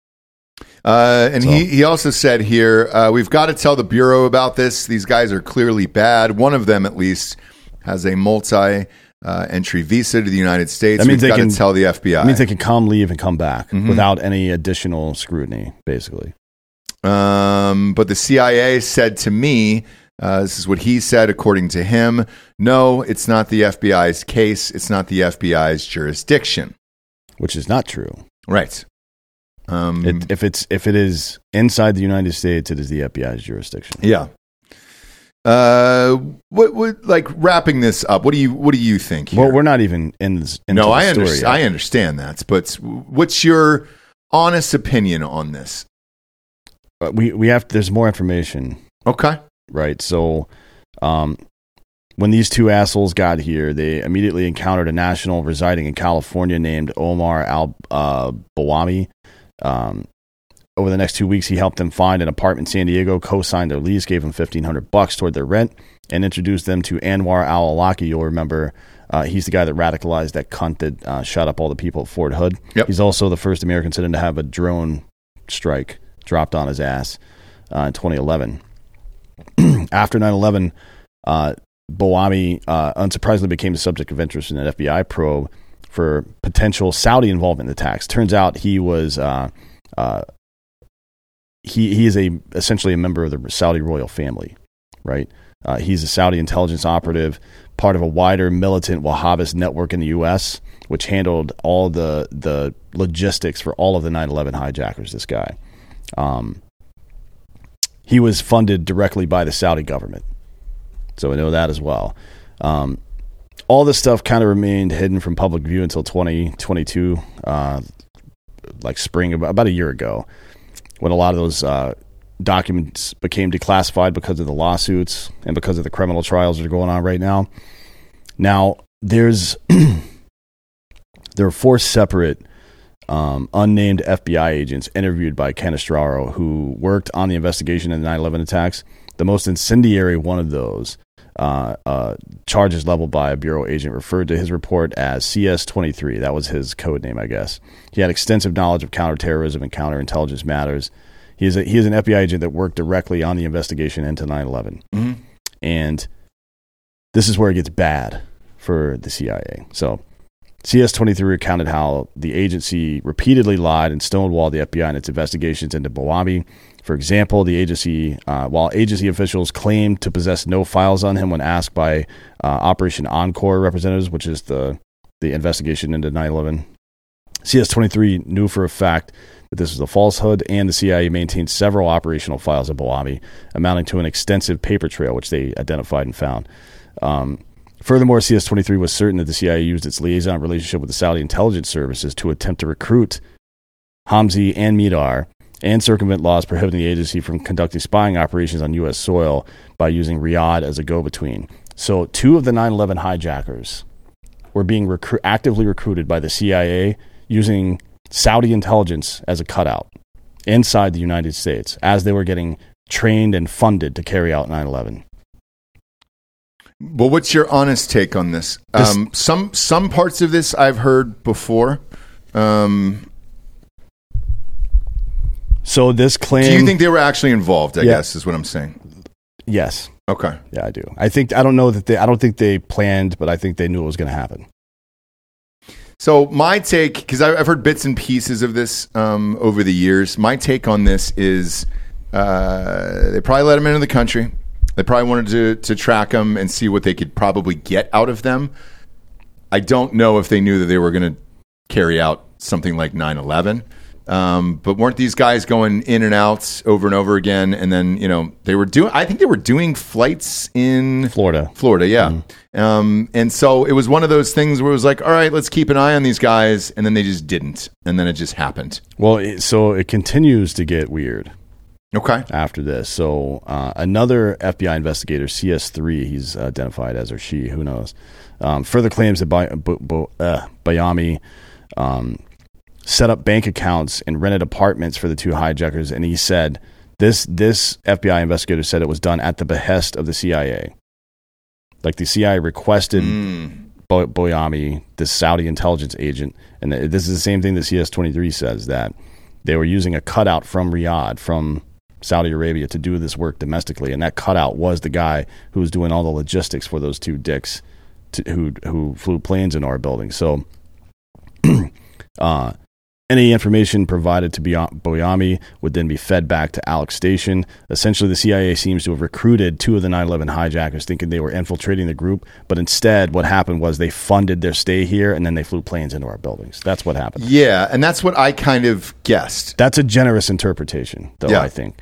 Uh, and So- he, he also said here, uh, we've got to tell the Bureau about this. These guys are clearly bad. One of them, at least, has a multi uh, entry visa to the United States. That means we've they got can- to tell the FBI. It means they can come, leave, and come back Mhm. without any additional scrutiny, basically. Um, but the CIA said to me, uh, this is what he said according to him no, it's not the FBI's case. It's not the FBI's jurisdiction. which is not true. Right. Um, It, if it's if it is inside the United States, it is the FBI's jurisdiction. yeah. Uh, what, what, like wrapping this up? What do you, what do you think? Here? Well, we're not even in this. no, the I understand. I understand that, but what's your honest opinion on this? Uh, we we have there's more information, Okay. right? So, um, when these two assholes got here, they immediately encountered a national residing in California named Omar Al uh, Bawami. Um, over the next two weeks, he helped them find an apartment in San Diego, co-signed their lease, gave them fifteen hundred bucks toward their rent, and introduced them to Anwar Al Awlaki. You'll remember uh, he's the guy that radicalized that cunt that uh, shot up all the people at Fort Hood. Yep. He's also the first American citizen to have a drone strike dropped on his ass uh, in 2011. (clears throat) After 9/11, uh, Bawami uh, unsurprisingly became the subject of interest in an FBI probe for potential Saudi involvement in the attacks. Turns out he was uh, uh, he he is a essentially a member of the Saudi royal family, right? Uh, he's a Saudi intelligence operative, part of a wider militant Wahhabist network in the U.S., which handled all the the logistics for all of the 9/11 hijackers. This guy, um, he was funded directly by the Saudi government, so we know that as well. Um, all this stuff kind of remained hidden from public view until 2022, uh, like spring about, about a year ago, when a lot of those uh, documents became declassified because of the lawsuits and because of the criminal trials that are going on right now. Now, there's (clears throat) there are four separate um, unnamed FBI agents interviewed by Canestraro who worked on the investigation of the 9/11 attacks. The most incendiary one of those uh, uh, charges leveled by a bureau agent referred to his report as CS23. That was his code name, I guess. He had extensive knowledge of counterterrorism and counterintelligence matters. He is, a, he is an FBI agent that worked directly on the investigation into 9 11. Mhm. And this is where it gets bad for the CIA. So, CS23 recounted how the agency repeatedly lied and stonewalled the FBI in its investigations into Bawami. For example, the agency, uh, while agency officials claimed to possess no files on him when asked by uh, Operation Encore representatives, which is the the investigation into 9/11, CS23 knew for a fact that this was a falsehood, and the CIA maintained several operational files of Bawami, amounting to an extensive paper trail, which they identified and found. Um, furthermore, CS23 was certain that the CIA used its liaison relationship with the Saudi intelligence services to attempt to recruit Hamzi and Midar and circumvent laws prohibiting the agency from conducting spying operations on U.S. soil by using Riyadh as a go between. So, two of the 9 11 hijackers were being recru- actively recruited by the CIA using Saudi intelligence as a cutout inside the United States as they were getting trained and funded to carry out 9 11. Well, what's your honest take on this? This- Um, some some parts of this I've heard before. Um, So, this claim. do you think they were actually involved? I Yeah. guess is what I'm saying. Yes. Okay. Yeah, I do. I think, I don't know that they, I don't think they planned, but I think they knew it was going to happen. So my take, because I've heard bits and pieces of this um, over the years. My take on this is uh, they probably let him into the country. They probably wanted to to track him and see what they could probably get out of them. I don't know if they knew that they were going to carry out something like 9-11. Um, but weren't these guys going in and out over and over again? And then you know they were doing. I think they were doing flights in Florida. Florida, yeah. Um, and so it was one of those things where it was like, all right, let's keep an eye on these guys, and then they just didn't, and then it just happened. Well, it, so it continues to get weird. Okay. after this. So uh, another FBI investigator, CS3, he's identified as or she, who knows, um, further claims that Bo- uh, Bayami um, set up bank accounts and rented apartments for the two hijackers, and he said this this FBI investigator said it was done at the behest of the CIA. Like the CIA requested Bo- Boyami, this Saudi intelligence agent, and this is the same thing that CS23 says that they were using a cutout from Riyadh, from Saudi Arabia, to do this work domestically, and that cutout was the guy who was doing all the logistics for those two dicks to, who who flew planes into our building. So, (clears throat) uh, any information provided to Boyami would then be fed back to Alec Station. Essentially, the CIA seems to have recruited two of the 9 11 hijackers thinking they were infiltrating the group, but instead, what happened was they funded their stay here and then they flew planes into our buildings. That's what happened. Yeah, and that's what I kind of guessed. That's a generous interpretation, though, Yeah. I think.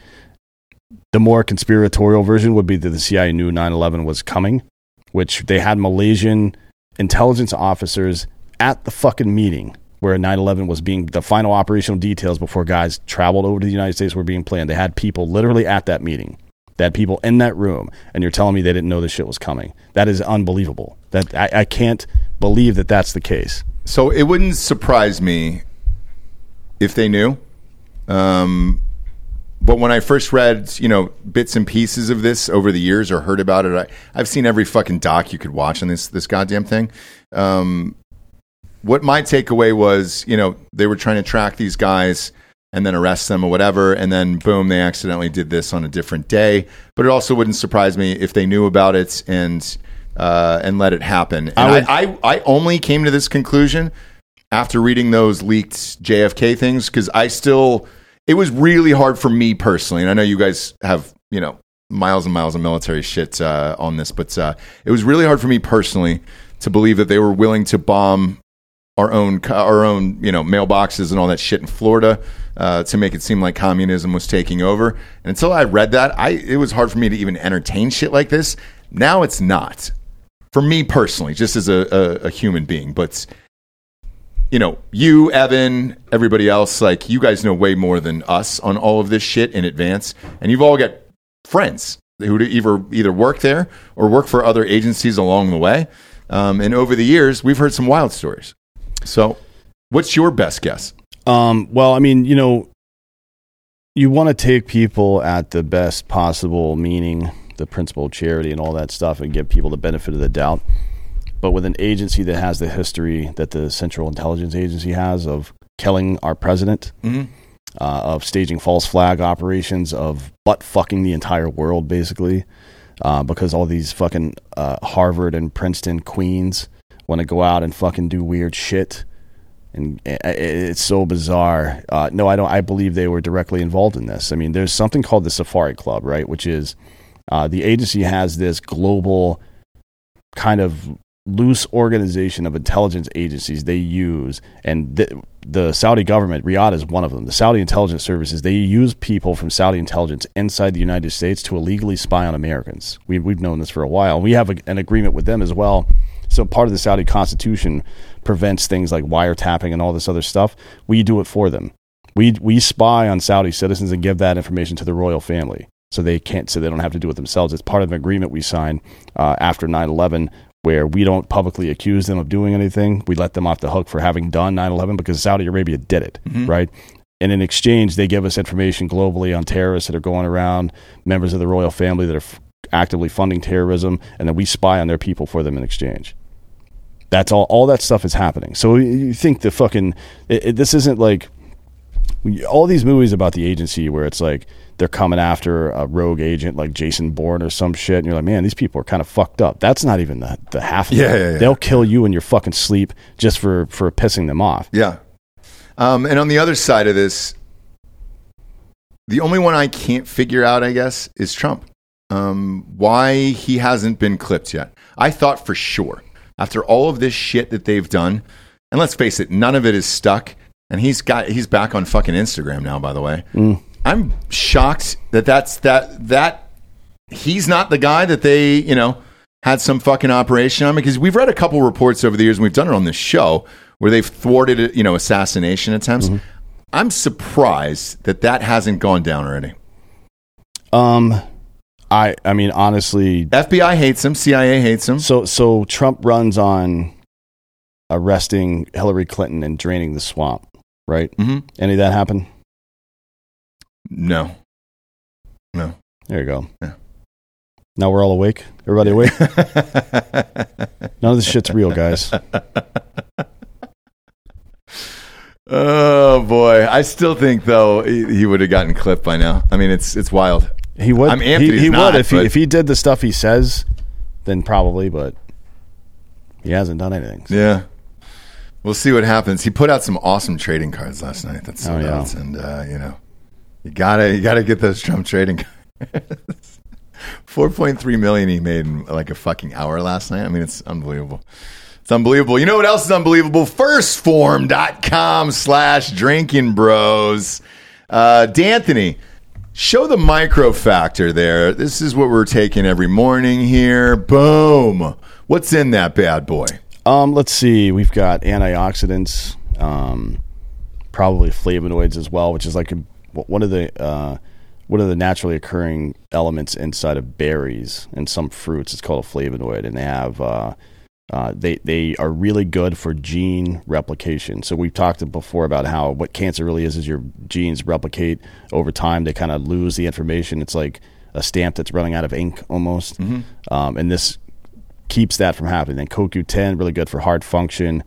The more conspiratorial version would be that the CIA knew 9 11 was coming, which they had Malaysian intelligence officers at the fucking meeting where 9 11 was being, the final operational details before guys traveled over to the United States were being planned. They had people literally at that meeting. They had people in that room, and you're telling me they didn't know this shit was coming. That is unbelievable. That I, I can't believe that that's the case. So it wouldn't surprise me if they knew. Um, but when I first read, you know, bits and pieces of this over the years or heard about it, I, I've seen every fucking doc you could watch on this this goddamn thing. Um, what my takeaway was, you know, they were trying to track these guys and then arrest them or whatever, and then boom, they accidentally did this on a different day. But it also wouldn't surprise me if they knew about it and uh, and let it happen. And I I, I, I only came to this conclusion after reading those leaked JFK things because I still it was really hard for me personally, and I know you guys have you know miles and miles of military shit uh, on this, but uh, it was really hard for me personally to believe that they were willing to bomb our own our own you know mailboxes and all that shit in Florida uh, to make it seem like communism was taking over. And until I read that, I it was hard for me to even entertain shit like this. Now it's not for me personally, just as a, a, a human being, but you know, you, Evan, everybody else, like you guys know way more than us on all of this shit in advance, and you've all got friends who either either work there or work for other agencies along the way. Um, and over the years, we've heard some wild stories. So, what's your best guess? Um, well, I mean, you know, you want to take people at the best possible meaning, the principle of charity and all that stuff, and give people the benefit of the doubt. But with an agency that has the history that the Central Intelligence Agency has of killing our president, Mhm. uh, of staging false flag operations, of butt fucking the entire world, basically, uh, because all these fucking uh, Harvard and Princeton queens want to go out and fucking do weird shit and it's so bizarre. Uh, no, I don't. I believe they were directly involved in this. I mean, there's something called the Safari Club, right? Which is uh, the agency has this global kind of loose organization of intelligence agencies they use, and th- the Saudi government, Riyadh is one of them. The Saudi intelligence services they use people from Saudi intelligence inside the United States to illegally spy on Americans. We, we've known this for a while. We have a, an agreement with them as well. So part of the Saudi constitution prevents things like wiretapping and all this other stuff. We do it for them. We we spy on Saudi citizens and give that information to the royal family, so they can't, so they don't have to do it themselves. It's part of an agreement we signed uh, after 9/11, where we don't publicly accuse them of doing anything. We let them off the hook for having done 9/11 because Saudi Arabia did it, right? And in exchange, they give us information globally on terrorists that are going around, members of the royal family that are f- actively funding terrorism, and then we spy on their people for them in exchange. That's all. All that stuff is happening. So you think the fucking it, it, this isn't like all these movies about the agency where it's like they're coming after a rogue agent like Jason Bourne or some shit, and you're like, man, these people are kind of fucked up. That's not even the, the half. Of Yeah, it. yeah, yeah. They'll kill you in your fucking sleep just for for pissing them off. Yeah. Um, and on the other side of this, the only one I can't figure out, I guess, is Trump. Um, why he hasn't been clipped yet. I thought for sure, after all of this shit that they've done, and let's face it, none of it is stuck. And he's got he's back on fucking Instagram now, by the way. I'm shocked that that's that that he's not the guy that they, you know, had some fucking operation on because we've read a couple reports over the years and we've done it on this show where they've thwarted, you know, assassination attempts. I'm surprised that that hasn't gone down already. Um, I I mean honestly, FBI hates him, CIA hates him. so so Trump runs on arresting Hillary Clinton and draining the swamp, right? Mm-hmm. Any of that happen? No. No. There you go. Yeah. Now we're all awake. Everybody awake? (laughs) None of this shit's real, guys. (laughs) oh boy, I still think though he, he would have gotten clipped by now. I mean, it's it's wild. He would. I'm he he not, would if he if he did the stuff he says, then probably. But he hasn't done anything. Yeah. We'll see what happens. He put out some awesome trading cards last night. That's Oh, yeah. and uh, you know, you gotta you gotta get those Trump trading cards. (laughs) Four point three million he made in like a fucking hour last night. I mean, it's unbelievable. It's unbelievable. You know what else is unbelievable? 1stphorm.com slash Drinkin' Bros. Uh, D'Anthony, show the micro factor there. This is what we're taking every morning here. Boom. What's in that bad boy? Um, let's see. We've got antioxidants, um, probably flavonoids as well, which is like a, one of the uh, one of the naturally occurring elements inside of berries and some fruits. It's called a flavonoid, and they have uh, uh, they they are really good for gene replication. So we've talked before about how what cancer really is is your genes replicate over time. They kind of lose the information. It's like a stamp that's running out of ink almost, um, and this keeps that from happening. Then CoQ10, really good for heart function.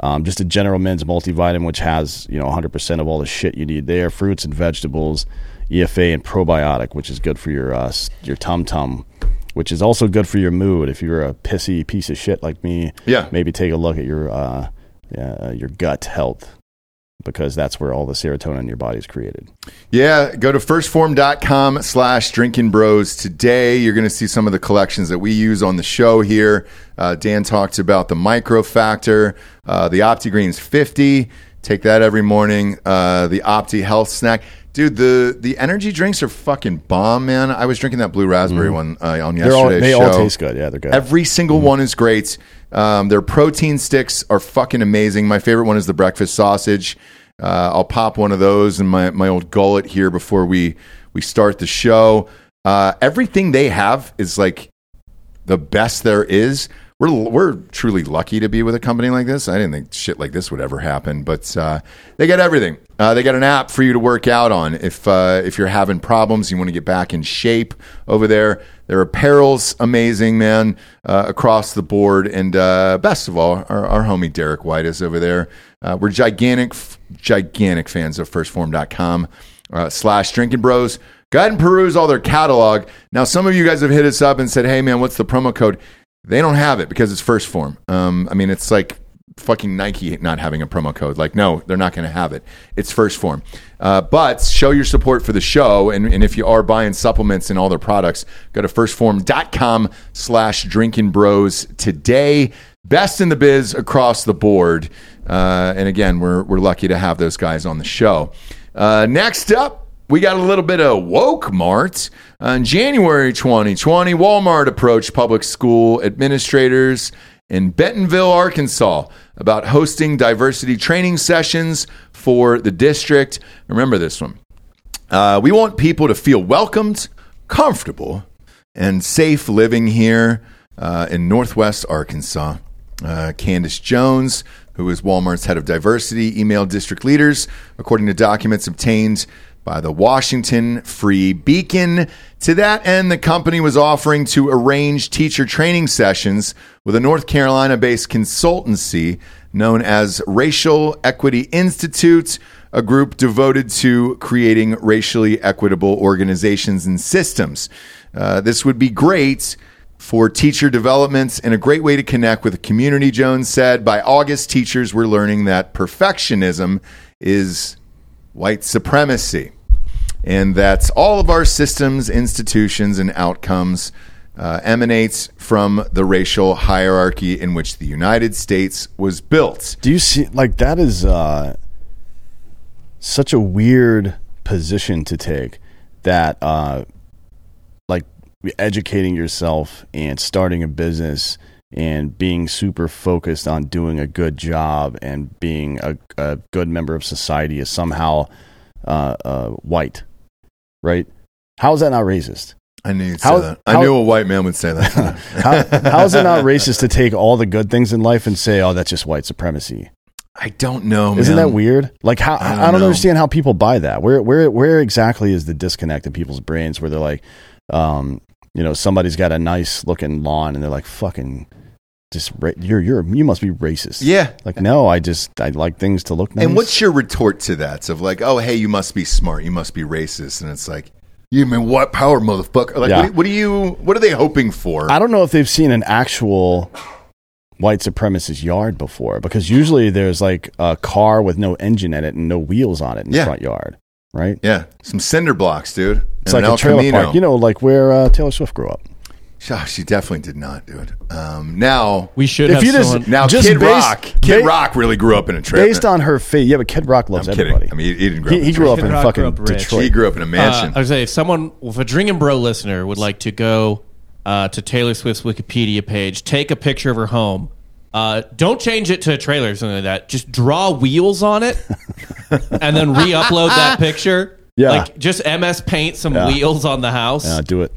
Um, just a General Men's multivitamin, which has you know 100% of all the shit you need there. Fruits and vegetables, EFA and probiotic, which is good for your uh, your tum tum, which is also good for your mood. If you're a pissy piece of shit like me, Yeah. maybe take a look at your uh, uh, your gut health because that's where all the serotonin in your body is created. Yeah, go to 1stphorm.com slash Drinkin' Bros today. You're going to see some of the collections that we use on the show here. Uh, Dan talked about the micro factor, uh, the OptiGreens 50. Take that every morning. Uh, the Opti Health Snack. Dude, the, the energy drinks are fucking bomb, man. I was drinking that blue raspberry one uh, on Mm-hmm. They're all, yesterday's they show. all taste good. Yeah, they're good. Every single one is great. Um, their protein sticks are fucking amazing. My favorite one is the breakfast sausage. Uh, I'll pop one of those in my, my old gullet here before we, we start the show. Uh, everything they have is like the best there is. We're, we're truly lucky to be with a company like this. I didn't think shit like this would ever happen, but uh, they got everything. Uh, they got an app for you to work out on if uh, if you're having problems, you want to get back in shape over there. Their apparel's amazing, man, uh, across the board. And uh, best of all, our, our homie Derek White is over there. Uh, we're gigantic, gigantic fans of 1stphorm.com uh, slash Drinkin' Bros. Go ahead and peruse all their catalog. Now, some of you guys have hit us up and said, "Hey, man, what's the promo code?" They don't have it because it's 1st Phorm. Um, I mean, it's like fucking Nike not having a promo code. Like, no, they're not going to have it. It's 1st Phorm. Uh, but show your support for the show. And, and if you are buying supplements and all their products, go to 1stphorm.com slash Drinkin' Bros today. Best in the biz across the board. Uh, and again, we're, we're lucky to have those guys on the show. Uh, next up, we got a little bit of woke mart. In January 2020, Walmart approached public school administrators in Bentonville, Arkansas, about hosting diversity training sessions for the district. Remember this one. Uh, we want people to feel welcomed, comfortable, and safe living here uh, in Northwest Arkansas. Uh, Candace Jones, who is Walmart's head of diversity, emailed district leaders, according to documents obtained by the Washington Free Beacon. To that end, the company was offering to arrange teacher training sessions with a North Carolina based consultancy known as Racial Equity Institute, a group devoted to creating racially equitable organizations and systems. Uh, this would be great for teacher developments and a great way to connect with the community, Jones said. By August, teachers were learning that perfectionism is white supremacy, and that's all of our systems, institutions, and outcomes uh, emanates from the racial hierarchy in which the United States was built. Do you see like that is uh, such a weird position to take that uh, like educating yourself and starting a business and being super focused on doing a good job and being a, a good member of society is somehow uh, uh, white, right? How is that not racist? I knew you'd How- say that. I knew a white man would say that. (laughs) How, how is it not racist to take all the good things in life and say, "Oh, that's just white supremacy"? I don't know. Isn't man. that weird? Like how I I don't don't, understand how people buy that. Where where where exactly is the disconnect in people's brains where they're like, um, you know, somebody's got a nice looking lawn and they're like, fucking, just ra- you're you're you must be racist. Yeah. Like no, I just I like things to look nice. And what's your retort to that? Of like, oh, hey, you must be smart. You must be racist. And it's like, you mean what power, motherfucker? Like, Yeah. what, what do you? What are they hoping for? I don't know if they've seen an actual white supremacist yard before because usually there's like a car with no engine in it and no wheels on it in Yeah. the front yard, right? yeah, some cinder blocks, dude. It's And like a trailer Camino. park, you know, like where uh, Taylor Swift grew up. Oh, she definitely did not, dude. Um, now, We should If have you just- now, Just Kid based- Rock, Kid ba- Rock really grew up in a trailer. Based on her face, yeah, but Kid Rock loves I'm kidding. everybody. I mean, he, he didn't grow he, up. he in a grew up Kid in Rock fucking up trailer. Detroit. He grew up in a Uh, mansion. I was say if someone, if a Drinkin' Bro listener would like to go uh, to Taylor Swift's Wikipedia page, take a picture of her home. Uh, don't change it to a trailer or something like that. Just draw wheels on it, (laughs) and then re-upload that picture. Yeah. like just MS Paint some Yeah. wheels on the house. Yeah, do it.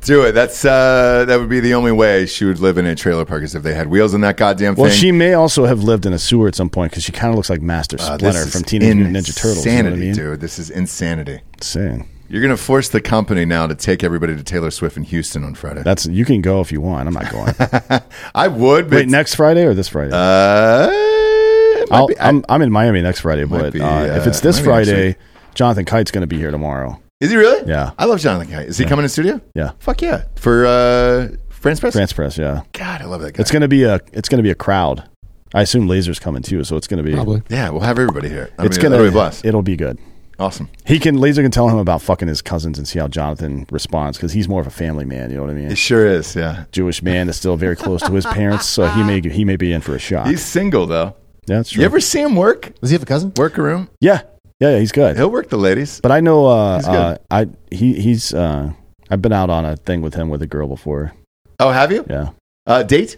Do it. That's uh, that would be the only way she would live in a trailer park is if they had wheels in that goddamn thing. Well, she may also have lived in a sewer at some point because she kind of looks like Master Uh, Splinter is from Teenage Mutant Ninja Turtles. You know what I Insanity, mean? dude. This is insanity. Saying. You're going to force the company now to take everybody to Taylor Swift in Houston on Friday. That's you can go if you want. I'm not going. (laughs) I would, but Wait, next Friday or this Friday? uh, it might I'll, be- I'm I'm in Miami next Friday, but be, uh, if uh, it's this might be next Friday. Jonathan Kite's going to be here tomorrow. Is he really? Yeah. I love Jonathan Kite. Is he coming in studio? Yeah, Fuck yeah. For uh, France Press? France Press. Yeah, God, I love that guy. it's going to be a it's going to be a crowd. I assume Laser's coming too, so it's going to be Probably. yeah, we'll have everybody here. I it's mean, going that'll be to blessed. it'll be good. Awesome. He can Laser can tell him about fucking his cousins and see how Jonathan responds because he's more of a family man. You know what I mean? It sure is, yeah. Jewish man that's still very close to his parents, so he may he may be in for a shock. He's single, though. yeah, that's true. You ever see him work? Does he have a cousin? Work a room? yeah, yeah, yeah, he's good. He'll work the ladies. But I know uh, He's good. uh I he he's uh I've been out on a thing with him with a girl before. Oh, have you? Yeah. Uh, date?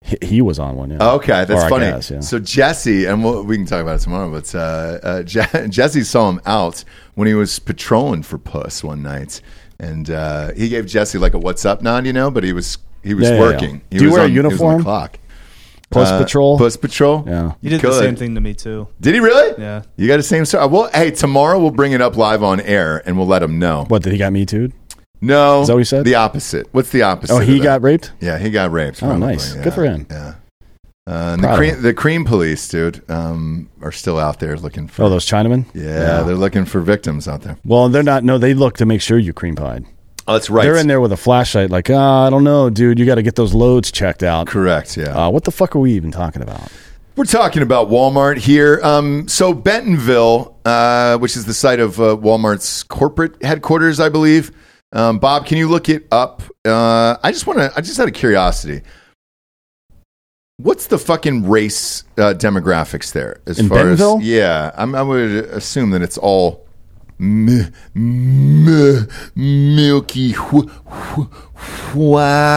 He, he was on one, yeah. Okay, that's Or I funny. guess, yeah. So Jesse, and we'll, we can talk about it tomorrow. But uh, uh, Je- (laughs) Jesse saw him out when he was patrolling for Puss one night, and uh, he gave Jesse like a "What's up" nod, you know. But he was he was Yeah, yeah, working. yeah. He Do you was wear a on- he was on the uniform? clock. Puss Uh, Patrol. Puss Patrol. Yeah. you did the Good. same thing to me too. Did he really? Yeah. You got the same story. Well, hey, tomorrow we'll bring it up live on air, and we'll let him know. What did he got me too? No, Is that what he said? The opposite. What's the opposite? Oh, of he that? got raped. Yeah, he got raped. Oh, probably, nice. yeah. Good for him. Yeah. Uh, and the Proud of cream, him. the cream police, dude, um, are still out there looking for. Oh, those Chinamen. yeah, they're looking for victims out there. Well, they're not. No, they look to make sure you cream pied. Oh, that's right. They're in there with a flashlight, like, ah, I don't know, dude. You got to get those loads checked out. Correct. Yeah. Uh, what the fuck are we even talking about? We're talking about Walmart here. Um, so Bentonville, uh, which is the site of uh, Walmart's corporate headquarters, I believe. Um, Bob, can you look it up? Uh, I just want to. I just out of curiosity, what's the fucking race uh, demographics there? As In far Bentonville? as yeah, I'm, I would assume that it's all m- m- milky wh- wh-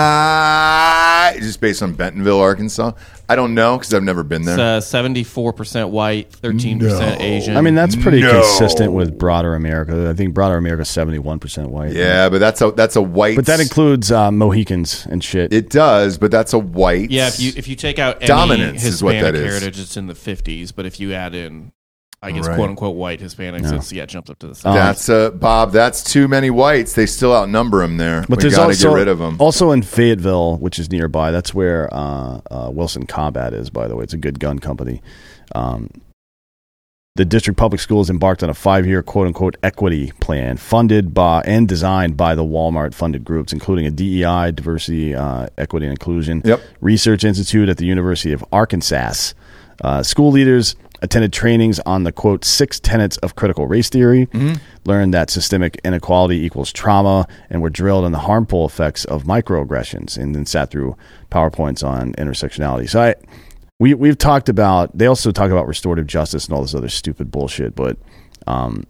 white, just based on Bentonville, Arkansas. I don't know because I've never been there. It's uh, 74% white, 13% Asian. I mean, that's pretty No. consistent with broader America. I think broader America is 71% white. Yeah, but that's a that's a white. But that includes uh, Mohicans and shit. it does, but that's a white. yeah, if you if you take out any Dominance Hispanic is what that is. heritage, it's in the 50s. But if you add in, I guess, Right. quote unquote, white Hispanics, No. it's, yeah, jumped up to the side. that's uh, Bob. That's too many whites. They still outnumber them there. But we got to also get rid of them. also in Fayetteville, which is nearby. That's where uh, uh, Wilson Combat is. By the way, it's a good gun company. Um, the district public schools embarked on a five-year "quote-unquote" equity plan, funded by and designed by the Walmart-funded groups, including a DEI, diversity, uh, equity, and inclusion Yep. research institute at the University of Arkansas. Uh, school leaders attended trainings on the quote six tenets of critical race theory, learned that systemic inequality equals trauma, and were drilled in the harmful effects of microaggressions, and then sat through powerpoints on intersectionality. So I, we we've talked about. They also talk about restorative justice and all this other stupid bullshit, but um,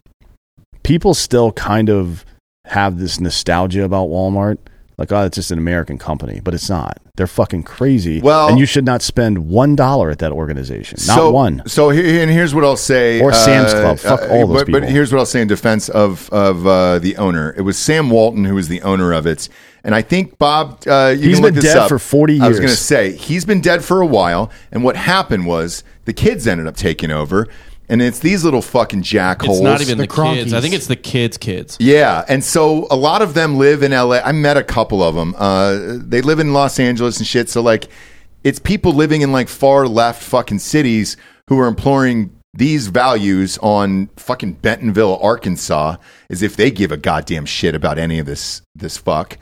people still kind of have this nostalgia about Walmart. Like, oh, it's just an American company, but it's not. They're fucking crazy. Well- and you should not spend one dollar at that organization. Not so, one. So here, and here's what I'll say. Or Sam's Club. Fuck all those but, But here's what I'll say in defense of of uh, the owner. It was Sam Walton who was the owner of it, and I think Bob. Uh, you He's can look been dead up. for 40 years. I was going to say he's been dead for a while, and what happened was the kids ended up taking over, and it's these little fucking jackholes. it's not even The the, kids. I think it's the kids' kids. Yeah, and so a lot of them live in LA. I met a couple of them. Uh, they live in Los Angeles and shit. So like, it's people living in like far left fucking cities who are employing these values on fucking Bentonville, Arkansas, as if they give a goddamn shit about any of this this fuck.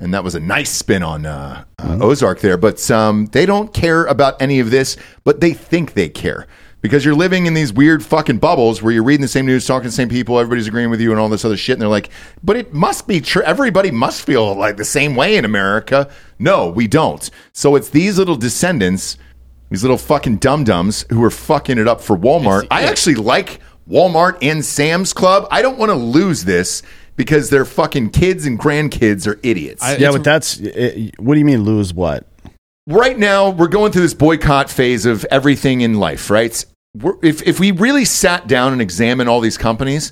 And that was a nice spin on uh, uh, Ozark there, but um, they don't care about any of this, but they think they care because you're living in these weird fucking bubbles where you're reading the same news, talking to the same people, everybody's agreeing with you, and all this other shit. And they're like, but it must be true. Everybody must feel like the same way in America. No, we don't. So it's these little descendants, these little fucking dum dums who are fucking it up for Walmart. I actually like Walmart and Sam's Club. I don't want to lose this because their fucking kids and grandkids are idiots. I- yeah, but that's. It, what do you mean lose what? Right now we're going through this boycott phase of everything in life, right? We're, if if we really sat down and examined all these companies,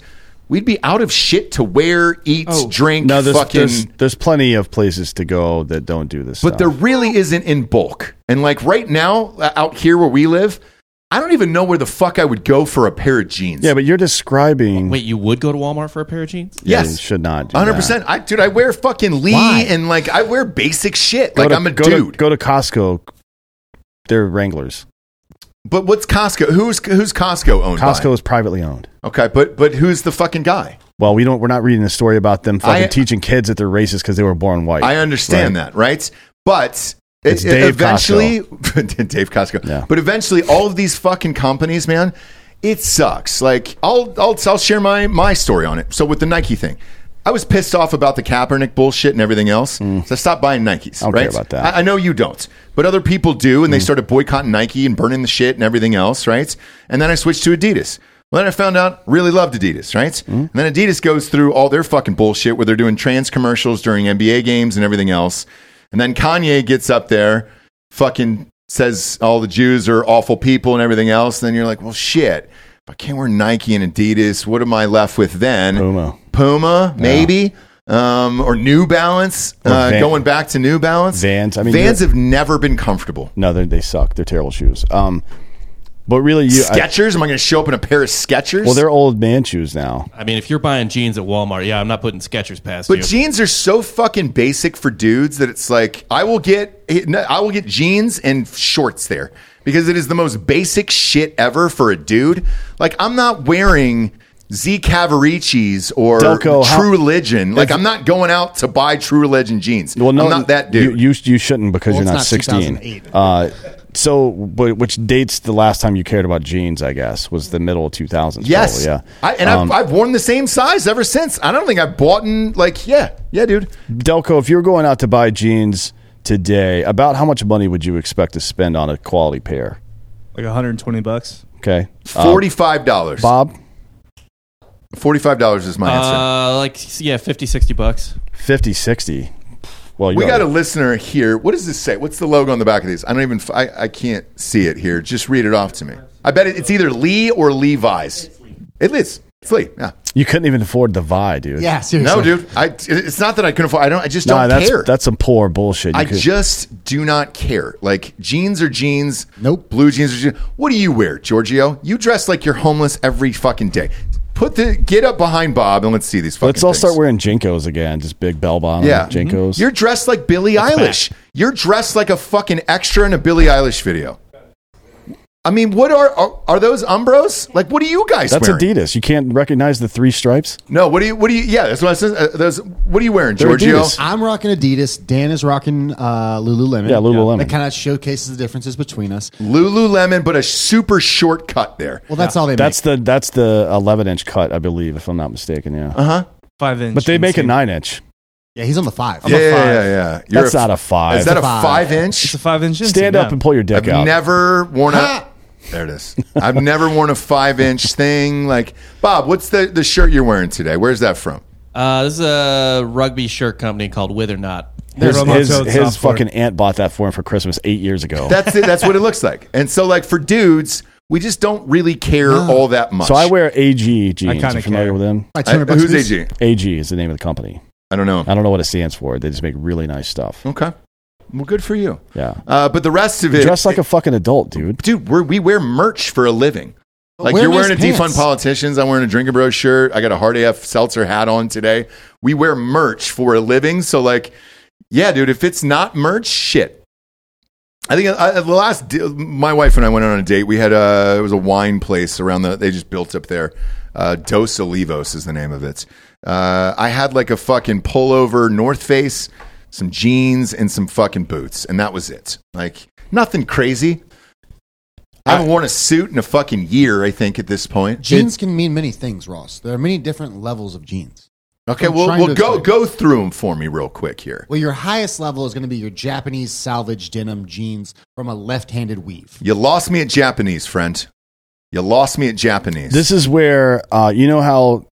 we'd be out of shit to wear, eat, Oh, drink, No, there's, fucking. there's there's plenty of places to go that don't do this. but stuff. there really isn't in bulk. And like right now, uh, out here where we live, I don't even know where the fuck I would go for a pair of jeans. yeah, but you're describing. Wait, you would go to Walmart for a pair of jeans? Yeah, yes. you should not. do Hundred that. percent. I dude, I wear fucking Lee Why? and like I wear basic shit. Go like to- I'm a go to- dude. go to Costco. They're Wranglers. But what's Costco? Who's who's Costco owned by? Costco is privately owned. Okay, but but who's the fucking guy? Well, we don't. We're not reading a story about them fucking I- teaching kids that they're racist because they were born white. I understand that, right? But It's it- Dave eventually, (laughs) Dave Costco. Yeah. But eventually, all of these fucking companies, man, it sucks. Like, I'll I'll I'll share my my story on it. So with the Nike thing. I was pissed off about the Kaepernick bullshit and everything else, so I stopped buying Nikes. Mm. don't right? care about that. Mm. I, I know you don't, but other people do, and they started boycotting Nike and burning the shit and everything else, right? And then I switched to Adidas. Well, then I found out really loved Adidas, right? Mm. And then Adidas goes through all their fucking bullshit where they're doing trans commercials during NBA games and everything else. And then Kanye gets up there, fucking says all the Jews are awful people and everything else. And then you're like, well, shit. If I can't wear Nike and Adidas, what am I left with then? Puma. Puma, maybe. Um, or New Balance, Or uh, going back to New Balance. Vans. I mean, Vans have never been comfortable. No, they they suck. They're terrible shoes. Um, but really, you. I- Skechers? Am I going to show up in a pair of Skechers? well, they're old man shoes now. I mean, if you're buying jeans at Walmart, yeah, I'm not putting Skechers past But you. jeans are so fucking basic for dudes that it's like I will get I will get jeans and shorts there because it is the most basic shit ever for a dude. Like I'm not wearing Z Cavaricci's or Delco, how- True Religion. Like I'm not going out to buy True Religion jeans. Well, no, I'm not that dude. You, you, you shouldn't because Well, you're not it's not 16. 2008. Uh, so, but which dates the last time you cared about jeans? I guess was the middle of 2000s. Yes. probably, yeah. I, and Um, I've, I've worn the same size ever since. I don't think I've bought in like yeah, yeah, dude. Delco, if you're going out to buy jeans today, about how much money would you expect to spend on a quality pair? Like 120 bucks. Okay, Uh, Forty five dollars. Bob, Forty five dollars is my answer. Uh, like yeah, 50, 60 bucks. 50, 60. Well, you we got already- a listener here. What does this say? What's the logo on the back of these? I don't even. I, I can't see it here. Just read it off to me. I bet it, it's either Lee or Levi's. It is. It's Lee. Yeah. You couldn't even afford the Vi, dude. Yeah, seriously. No, dude. I. It's not that I couldn't afford. I don't. I just Nah, don't that's care. that's some poor bullshit. You I could- just do not care. Like jeans are jeans. Nope. Blue jeans are jeans. What do you wear, Giorgio? You dress like you're homeless every fucking day. Put the get up behind Bob and let's see these fucking. let's all things. start wearing JNCOs again, just big bell bottom Yeah, JNCOs. You're dressed like Billie Eilish. You're dressed like a fucking extra in a Billie Eilish video. I mean, what are are, are those Umbros? Like, what are you guys That's wearing? Adidas. You can't recognize the three stripes. No, what do you? What do you? Yeah, that's what I said. Uh, those. What are you wearing, They're Giorgio? Adidas. I'm rocking Adidas. Dan is rocking uh, Lululemon. Yeah, Lululemon. That kind of showcases the differences between us. Lululemon, but a super short cut there. Well, that's all they That's the that's the 11 inch cut, I believe, if I'm not mistaken. Yeah, Uh huh. Five inch. but they make a nine inch. Yeah, he's on the five. Yeah, yeah, five. yeah, yeah. You're That's not a five. Is that a Five. five It's a five inch. inseam, Stand up and pull your dick I've out. never worn a. Ha! There it is. I've never worn a five inch thing. Like Bob, what's the the shirt you're wearing today? Where's that from? Uh, this is a rugby shirt company called Wither Knot. his his, his fucking aunt bought that for him for Christmas eight years ago. That's it. That's what it looks like. And so, like for dudes, we just don't really care all that much. so I wear AG jeans. kinda You familiar care. with them? Like I- 200 bucks who's? AG? AG is the name of the company. I don't know. I don't know what it stands for. They just make really nice stuff. Okay. Well, good for you. Yeah. Uh, but the rest of it, Dress like a fucking adult, dude. dude. We're, we wear merch for a living. Like wear you're nice wearing a pants. defund politicians. I'm wearing a Drinkin' Bro shirt. I got a Hard AF seltzer hat on today. We wear merch for a living. So like, yeah, dude. If it's not merch, shit. I think uh, the last di- my wife and I went on a date. We had a it was a wine place around the they just built up there. Uh, Dos Olivos is the name of it. Uh, I had like a fucking pullover North Face, some jeans, and some fucking boots, and that was it. Like nothing crazy. I haven't worn a suit in a fucking year. I think at this point. Jeans can mean many things, Ross. There are many different levels of jeans. Okay, I'm well, trying well, go explain. go through them for me real quick here. Well, your highest level is going to be your Japanese selvedge denim jeans from a left-handed weave. You lost me at Japanese, friend. You lost me at Japanese. This is where uh, you know how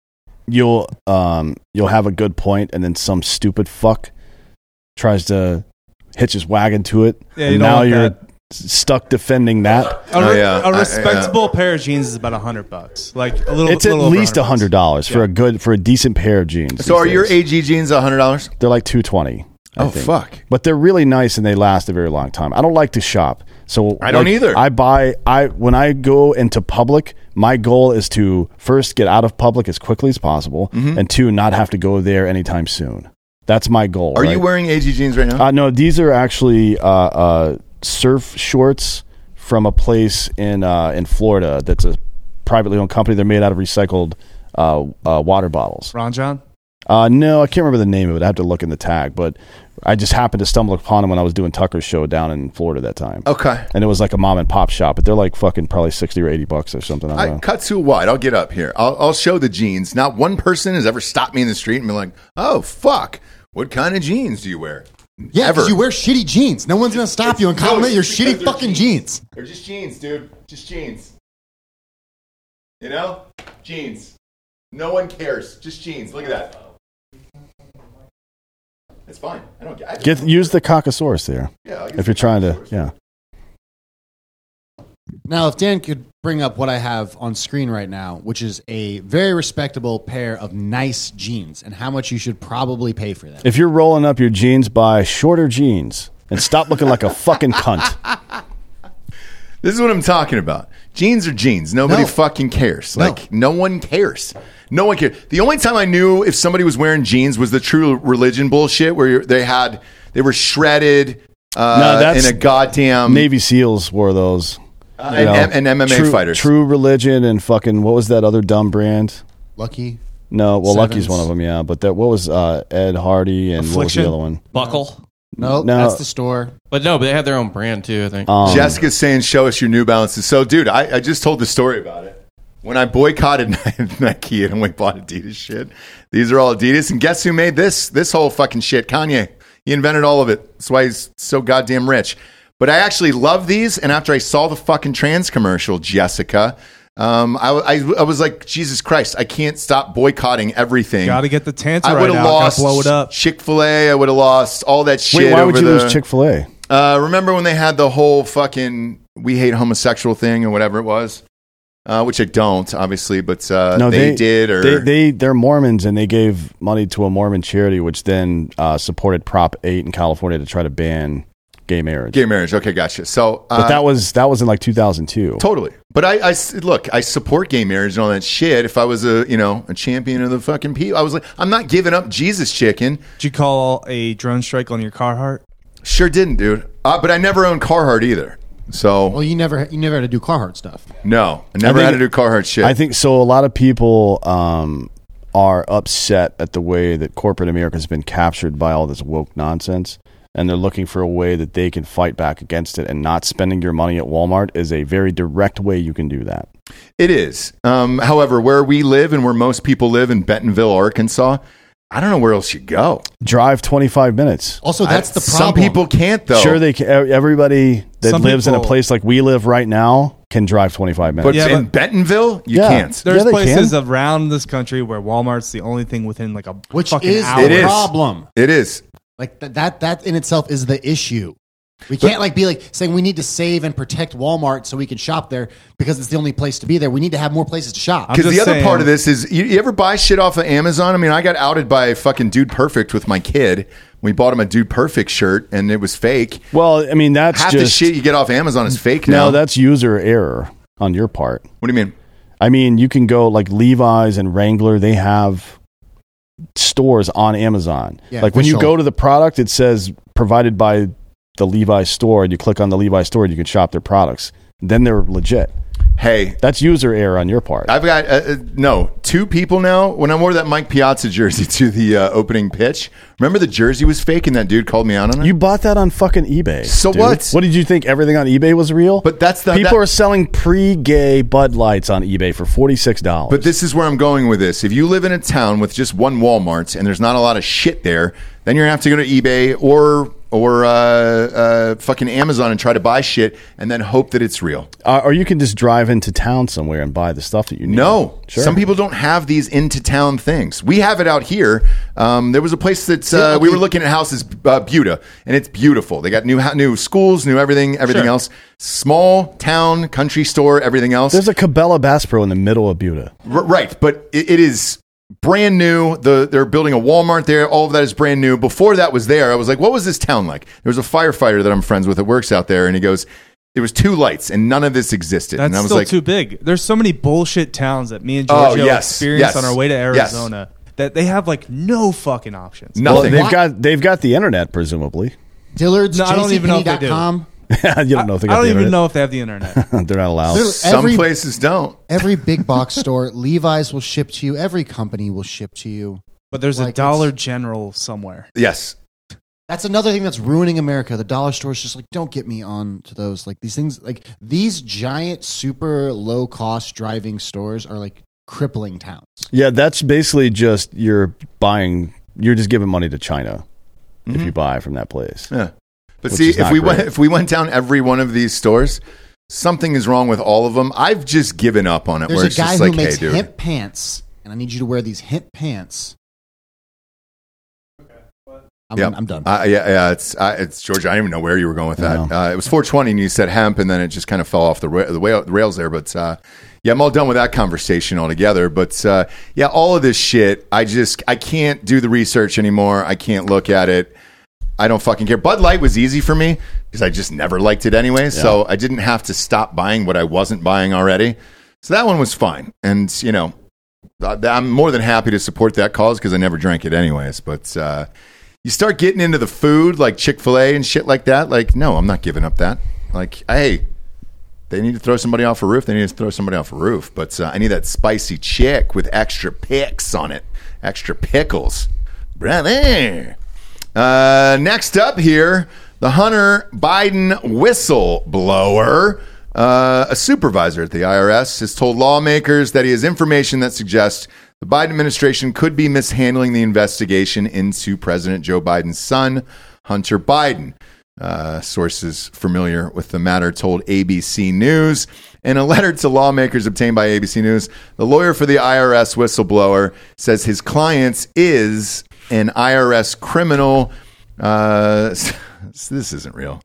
you'll um, you'll have a good point, and then some stupid fuck tries to hitch his wagon to it, Yeah, you and don't now want you're that. stuck defending that. A, Oh, re- yeah. I- a yeah. respectable pair of jeans is about a hundred bucks. Like a little. It's at little over least a 100 hundred dollars for Yeah. a good for a decent pair of jeans. so these are your days. AG jeans a hundred dollars? They're like two twenty. Oh fuck! But they're really nice and they last a very long time. I don't like to shop, so I don't like, either. I buy I when I go into public, my goal is to first get out of public as quickly as possible, Mm-hmm. and two, not have to go there anytime soon. That's my goal. Are right? you wearing AG jeans right now? Uh, no, these are actually uh, uh, surf shorts from a place in uh, in Florida that's a privately owned company. They're made out of recycled uh, uh, water bottles. Ron Jon. Uh, no, I can't remember the name of it. I have to look in the tag, but I just happened to stumble upon them when I was doing Tucker's show down in Florida that time. okay. And it was like a mom and pop shop, but they're like fucking probably sixty or eighty bucks or something. I don't I know. cut too wide. I'll get up here. I'll, I'll show the jeans. Not one person has ever stopped me in the street and been like, "Oh fuck, what kind of jeans do you wear?" Yeah, Ever. because you wear shitty jeans. No one's going to stop you and compliment No, your because shitty they're fucking jeans. jeans. They're just jeans, dude. Just jeans. You know, jeans. No one cares. Just jeans. Look at that. It's fine. I don't. I Get use the Caucasaurus there yeah, I'll use if you're trying to. Yeah, Now, if Dan could bring up what I have on screen right now, which is a very respectable pair of nice jeans, and how much you should probably pay for them. if you're rolling up your jeans, buy shorter jeans and stop looking like a fucking cunt. (laughs) This is what I'm talking about. Jeans are jeans. Nobody No. fucking cares. No. Like no one cares. No one cares. The only time I knew if somebody was wearing jeans was the true religion bullshit, where you're- they had they were shredded uh, No, that's- in a goddamn Navy SEALs wore those. uh, You know, and, and MMA true, fighters. True Religion and fucking what was that other dumb brand? Lucky. No, well, Lucky's one of them, yeah. But that what was uh, Ed Hardy and what was the other one? Buckle. No, No. that's the store. But no, but they have their own brand too. I think. Um, Jessica's saying, "Show us your New Balances." So, dude, I, I just told the story about it. When I boycotted (laughs) Nike and went bought Adidas shit, these are all Adidas. And guess who made this this whole fucking shit? Kanye. He invented all of it. That's why he's so goddamn rich. But I actually love these. And after I saw the fucking trans commercial, Jessica, um, I, I, I was like, Jesus Christ, I can't stop boycotting everything. Got to get the I would have Gotta lost blow it up. Chick Fil A. I would have lost all that shit. Wait, why would you the- lose Chick Fil A? uh, remember when they had the whole fucking "we hate homosexual" thing or whatever it was? Uh, which I don't, obviously, but uh, No, they, they, did. Or they, they they're Mormons and they gave money to a Mormon charity, which then uh, supported Prop Eight in California to try to ban gay marriage. gay marriage. Okay, gotcha. So, uh, but that was that was in like 2002. totally. But I, I look, I support gay marriage and all that shit. If I was a you know a champion of the fucking people, I was like, I'm not giving up Jesus chicken. Did you call a drone strike on your Carhartt? Sure didn't, dude. Uh, but I never owned Carhartt either. So Well, you never you never had to do Carhartt stuff. no, I never I had to do Carhartt shit. I think so. A lot of people um, are upset at the way that corporate America has been captured by all this woke nonsense, and they're looking for a way that they can fight back against it. And not spending your money at Walmart is a very direct way you can do that. It is. Um, however, where we live and where most people live in Bentonville, Arkansas, I don't know where else you go. Drive 25 minutes. Also, that's I- the problem. Some people can't though. Sure, they can, everybody that Some lives in a place like we live right now can drive 25 minutes. but Yeah, in but- Bentonville, you Yeah. can't. There's Yeah, places can. around this country where Walmart's the only thing within like a which fucking is hour. It the is. problem. It is. Like th- that that in itself is the issue. We can't like be like saying we need to save and protect Walmart so we can shop there because it's the only place to be there. We need to have more places to shop. Because the other saying- part of this is, you, you ever buy shit off of Amazon? I mean, I got outed by fucking Dude Perfect with my kid. We bought him a Dude Perfect shirt, and it was fake. well, I mean, that's Half the just shit you get off Amazon is fake now. no, that's user error on your part. what do you mean? I mean, you can go like Levi's and Wrangler, they have stores on Amazon. Yeah, like when you official. go to the product, it says provided by the Levi's store, and you click on the Levi's store, and you can shop their products. Then they're legit. Hey, That's user error on your part. I've got uh, uh, no two people now. When I wore that Mike Piazza jersey (laughs) to the uh, opening pitch, remember the jersey was fake, and that dude called me out on it. you bought that on fucking eBay. So dude. what? What did you think? Everything on eBay was real? But that's the- people that- are selling pre-gay Bud Lights on eBay for forty six dollars. But this is where I'm going with this. If you live in a town with just one Walmart and there's not a lot of shit there, then you're gonna have to go to eBay or or uh, uh, fucking Amazon and try to buy shit and then hope that it's real. uh, or you can just drive into town somewhere and buy the stuff that you need. No, Sure. some people don't have these into town things. We have it out here. Um, there was a place that uh, Yeah, we were looking at houses, uh, Buda, and it's beautiful. They got new new schools, new everything, everything Sure. else. Small town, country store, everything else. There's a Cabela Bass Pro in the middle of Buda. R- right, but it, it is brand new. The they're building a Walmart there. All of that is brand new. Before that was there, I was like, what was this town like? There was a firefighter that I'm friends with that works out there, and he goes, there was two lights, and none of this existed. That's and I was still like, too big. There's so many bullshit towns that me and Oh, yes, experienced yes, on our way to yes. Arizona that they have like no fucking options. nothing. Well, they've Why- got they've got the internet, presumably. Dillard's, No, I don't even know if they do. JCPenney.com. (laughs) you don't know if they I don't the even internet. know if they have the internet. (laughs) They're not allowed. Literally, Some places don't. every big (laughs) box store, Levi's will ship to you. Every company will ship to you. But there's Like, a Dollar General somewhere. Yes, That's another thing that's ruining America. The dollar store is just like, don't get me on to those. Like these things, like these giant, super low cost driving stores are like crippling towns. Yeah, that's basically just you're buying. You're just giving money to China if mm-hmm. you buy from that place. yeah. But see, if not we went if we went down every one of these stores, something is wrong with all of them. I've just given up on it. There's where a it's guy just who like, makes hey, dude. hemp pants, and I need you to wear these hemp pants. I'm, Yep. I'm done. Uh, yeah, yeah, it's uh, it's George. I don't even know where you were going with that. Uh, it was 420, and you said hemp, and then it just kind of fell off the ra- the, way, the rails there. But uh, yeah, I'm all done with that conversation altogether. But uh, yeah, all of this shit, I just I can't do the research anymore. I can't look at it. I don't fucking care. Bud Light was easy for me because I just never liked it anyway. So I didn't have to stop buying what I wasn't buying already. So that one was fine. And you know, I'm more than happy to support that cause because I never drank it anyways. But uh, you start getting into the food like Chick Fil A and shit like that. Like, no, I'm not giving up that. Like, hey, they need to throw somebody off a roof. They need to throw somebody off a roof. But uh, I need that spicy chick with extra picks on it, extra pickles, brother. Uh, next up here, the Hunter Biden whistleblower. Uh, a supervisor at the IRS has told lawmakers that he has information that suggests the Biden administration could be mishandling the investigation into President Joe Biden's son, Hunter Biden. Uh, sources familiar with the matter told ABC News. In a letter to lawmakers obtained by ABC News, the lawyer for the IRS whistleblower says his client is an IRS criminal. Uh, (laughs) this isn't real.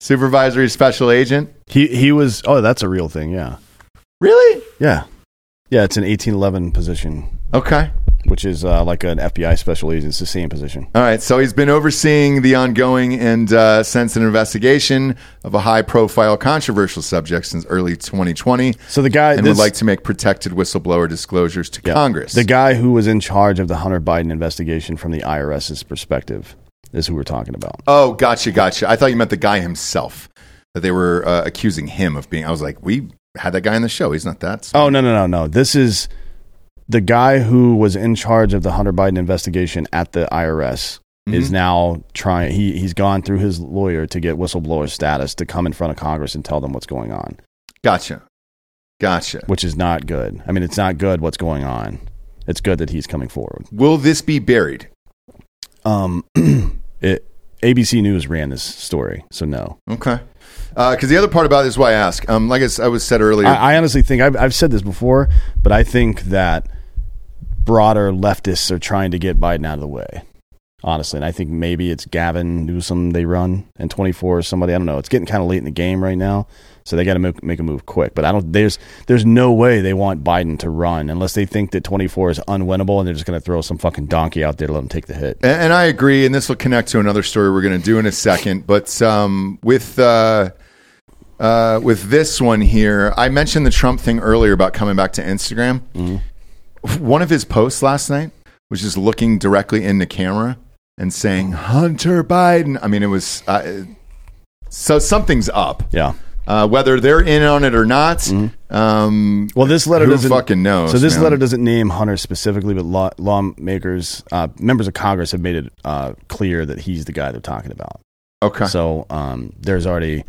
Supervisory special agent. He he was. Oh, that's a real thing. Yeah, Really? yeah, yeah. It's an eighteen eleven position, Okay. which is uh, like an FBI special agent. It's the same position. All right. So he's been overseeing the ongoing and uh, sensitive investigation of a high profile controversial subject since early 2020 So the guy and this, would like to make protected whistleblower disclosures to yeah, Congress. The guy who was in charge of the Hunter Biden investigation from the IRS's perspective is who we're talking about. Oh, gotcha, gotcha. I thought you meant the guy himself. That they were uh, accusing him of being. I was like, we had that guy on the show. He's not that. Oh no no no no! This is the guy who was in charge of the Hunter Biden investigation at the IRS is now trying. He he's gone through his lawyer to get whistleblower status to come in front of Congress and tell them what's going on, Gotcha, gotcha. which is not good. I mean, it's not good what's going on. It's good that he's coming forward. Will this be buried? Um, (clears throat) it ABC News ran this story, so no. Okay. Because the other part about it is why I ask. Um, like I was said earlier, I, I honestly think I've, I've said this before, but I think that broader leftists are trying to get Biden out of the way. Honestly, and I think maybe it's Gavin Newsom they run and 24 or somebody. I don't know. It's getting kind of late in the game right now, so they got to make, make a move quick. But I don't. There's there's no way they want Biden to run unless they think that 24 is unwinnable and they're just going to throw some fucking donkey out there to let him take the hit. and, and I agree. And this will connect to another story we're going to do in a second. But um, with uh, uh, with this one here, I mentioned the Trump thing earlier about coming back to Instagram. One of his posts last night was just looking directly in the camera and saying Hunter Biden. I mean, it was uh, so something's up. Yeah. Uh, whether they're in on it or not, um, Well, this letter Who doesn't fucking knows, So this man? letter doesn't name Hunter specifically, but law, lawmakers, uh, members of Congress have made it uh, clear that he's the guy they're talking about. okay, So um, there's already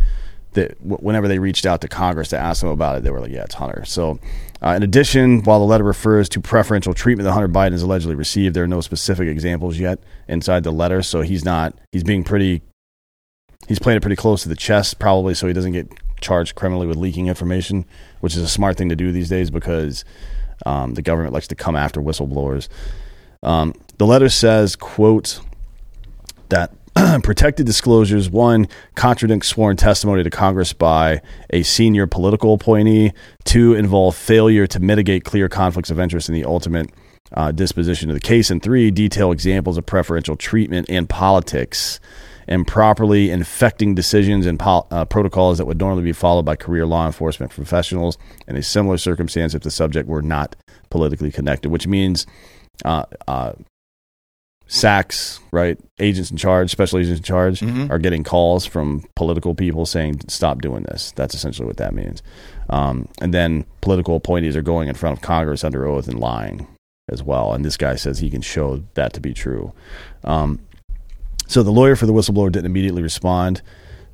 that whenever they reached out to Congress to ask them about it, they were like, "Yeah, it's Hunter." So, uh, in addition, while the letter refers to preferential treatment that Hunter Biden has allegedly received, there are no specific examples yet inside the letter. So he's not. He's being pretty. He's playing it pretty close to the chest, probably, so he doesn't get charged criminally with leaking information, which is a smart thing to do these days because um, the government likes to come after whistleblowers. Um, the letter says, "quote." that (clears throat) protected disclosures one contradict sworn testimony to Congress by a senior political appointee, two involve failure to mitigate clear conflicts of interest in the ultimate uh, disposition of the case, and three detail examples of preferential treatment and politics. Improperly infecting decisions and pol- uh, protocols that would normally be followed by career law enforcement professionals. In a similar circumstance if the subject were not politically connected, which means uh, uh, SACs, right? Agents in charge, special agents in charge, Mhm. are getting calls from political people saying, stop doing this. That's essentially what that means. Um, and then political appointees are going in front of Congress under oath and lying as well. And this guy says he can show that to be true. Um, so the lawyer for the whistleblower didn't immediately respond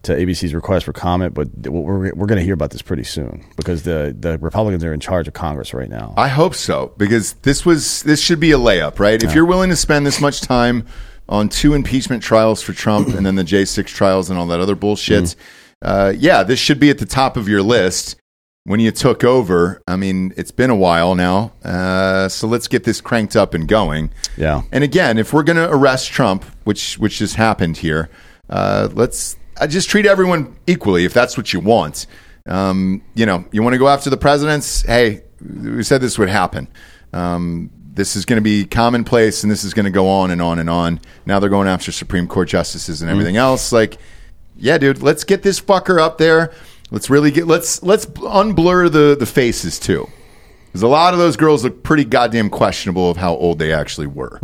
to ABC's request for comment, but we're, we're going to hear about this pretty soon because the, the Republicans are in charge of Congress right now. I hope so because this was this should be a layup, right? If you're willing to spend this much time on two impeachment trials for Trump and then the J6 trials and all that other bullshit, Mm-hmm. uh, yeah, this should be at the top of your list when you took over. I mean, it's been a while now, uh, so let's get this cranked up and going. yeah. And again, if we're going to arrest Trump, which which just happened here, uh, let's uh, just treat everyone equally if that's what you want. Um, you know, you want to go after the presidents. Hey, we said this would happen. Um, this is going to be commonplace, and this is going to go on and on and on. Now they're going after Supreme Court justices and everything else. Like, yeah, dude, let's get this fucker up there. Let's really get let's let's unblur the the faces too. Because a lot of those girls look pretty goddamn questionable of how old they actually were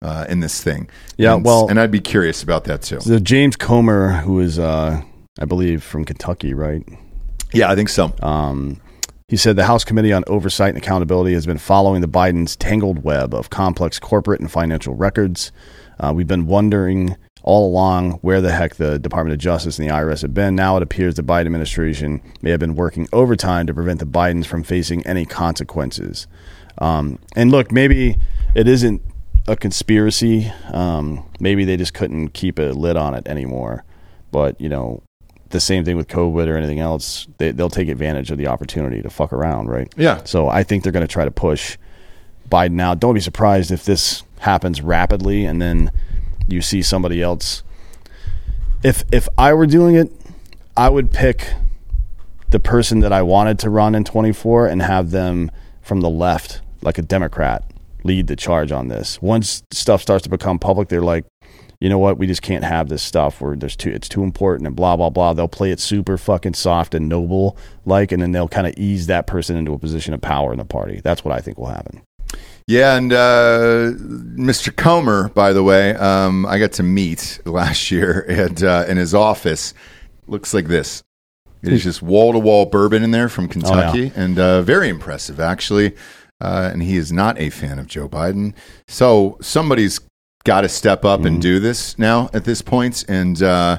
uh, in this thing. Yeah, and, well- and I'd be curious about that too. So James Comer, who is, uh, I believe, from Kentucky, right? Yeah, I think so. Um, he said the House Committee on Oversight and Accountability has been following the Bidens' tangled web of complex corporate and financial records. Uh, we've been wondering all along where the heck the Department of Justice and the IRS have been. Now it appears the Biden administration may have been working overtime to prevent the Bidens from facing any consequences. Um, and look, maybe it isn't a conspiracy. Um, maybe they just couldn't keep a lid on it anymore. But you know, the same thing with COVID or anything else. They, they'll take advantage of the opportunity to fuck around, right? Yeah. So I think they're going to try to push Biden out. Don't be surprised if this happens rapidly and then you see somebody else. If if I were doing it, I would pick the person that I wanted to run in 24 and have them from the left, like a Democrat, lead the charge on this. Once stuff starts to become public, they're like, you know what, we just can't have this stuff where there's too it's too important and blah blah blah. They'll play it super fucking soft and noble like, and then they'll kind of ease that person into a position of power in the party. That's what I think will happen. Yeah, and uh, Mr. Comer, by the way, um, I got to meet last year (laughs) at, uh, in his office. Looks like this. It is just wall to wall bourbon in there from Kentucky, and uh, very impressive, actually. Uh, and he is not a fan of Joe Biden. So somebody's got to step up and do this now at this point. And uh,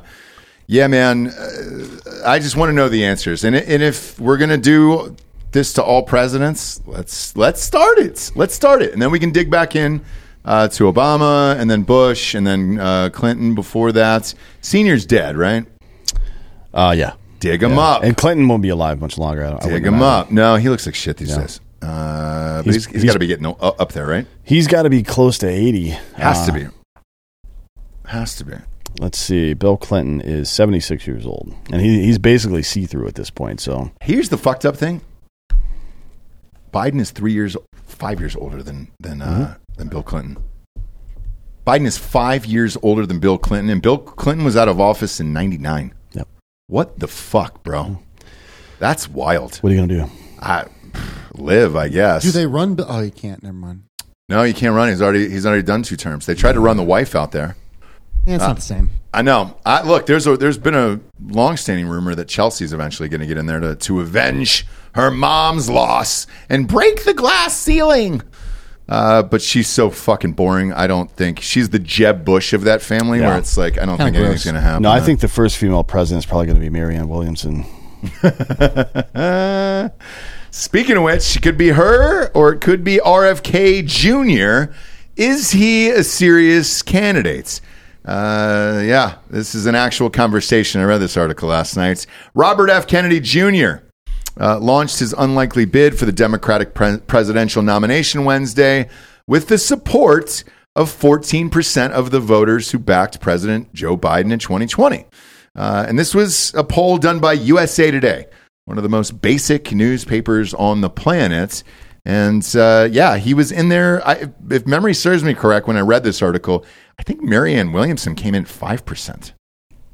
yeah, man, uh, I just want to know the answers. And, and if we're going to do this to all presidents, let's let's start it. Let's start it, and then we can dig back in uh, to Obama, and then Bush, and then uh, Clinton. Before that, senior's dead, right? Uh, yeah. Dig him Yeah. up. And Clinton won't be alive much longer. I, I Dig wouldn't him imagine. up. No, he looks like shit these Yeah. days. Uh, but He's- he's, he's got to be getting up there, right? He's got to be close to 80. Has Uh, to be. Has to be. Let's see. Bill Clinton is 76 years old, and he, he's basically see through at this point. So Here's the fucked up thing. Biden is three years, five years older than than uh, Mm-hmm. than Bill Clinton. Biden is five years older than Bill Clinton, and Bill Clinton was out of office in '99. Yep. What the fuck, bro? That's wild. what are you going to do? I live, I guess. Do they run? Oh, you can't. Never mind. No, he can't run. He's already he's already done two terms. They tried to run the wife out there. Yeah, it's not the same. I know. I, look, there's a there's been a long-standing rumor that Chelsea's eventually going to get in there to to avenge her mom's loss and break the glass ceiling. Uh, but she's so fucking boring. I don't think she's the Jeb Bush of that family. Yeah. Where it's like I don't Kinda think anything's going to happen. No, I think the first female president is probably going to be Marianne Williamson. Uh, (laughs) speaking of which, it could be her or it could be RFK Jr. Is he a serious candidate? Uh, yeah, this is an actual conversation. I read this article last night. Robert F. Kennedy Jr. Uh, launched his unlikely bid for the Democratic pre- presidential nomination Wednesday with the support of 14% of the voters who backed President Joe Biden in 2020. Uh, and this was a poll done by USA Today, one of the most basic newspapers on the planet. And uh, yeah, he was in there. I, if memory serves me correct, when I read this article, I think Marianne Williamson came in 5%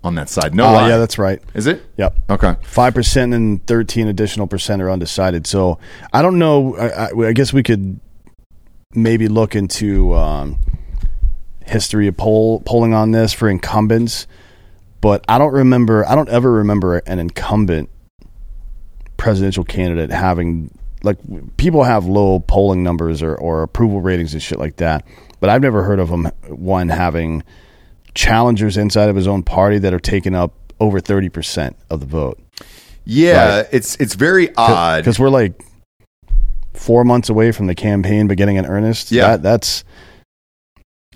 on that side. No Oh, lie. yeah, that's right. Is it? Yep. Okay. Five percent and thirteen additional percent are undecided. So I don't know. I, I, I guess we could maybe look into um, history of poll polling on this for incumbents, but I don't remember. I don't ever remember an incumbent presidential candidate having like people have low polling numbers or, or approval ratings and shit like that, but I've never heard of them one having challengers inside of his own party that are taking up over 30% of the vote. Yeah, Right. it's it's very odd. Because we're like four months away from the campaign beginning in earnest. Yeah. That, that's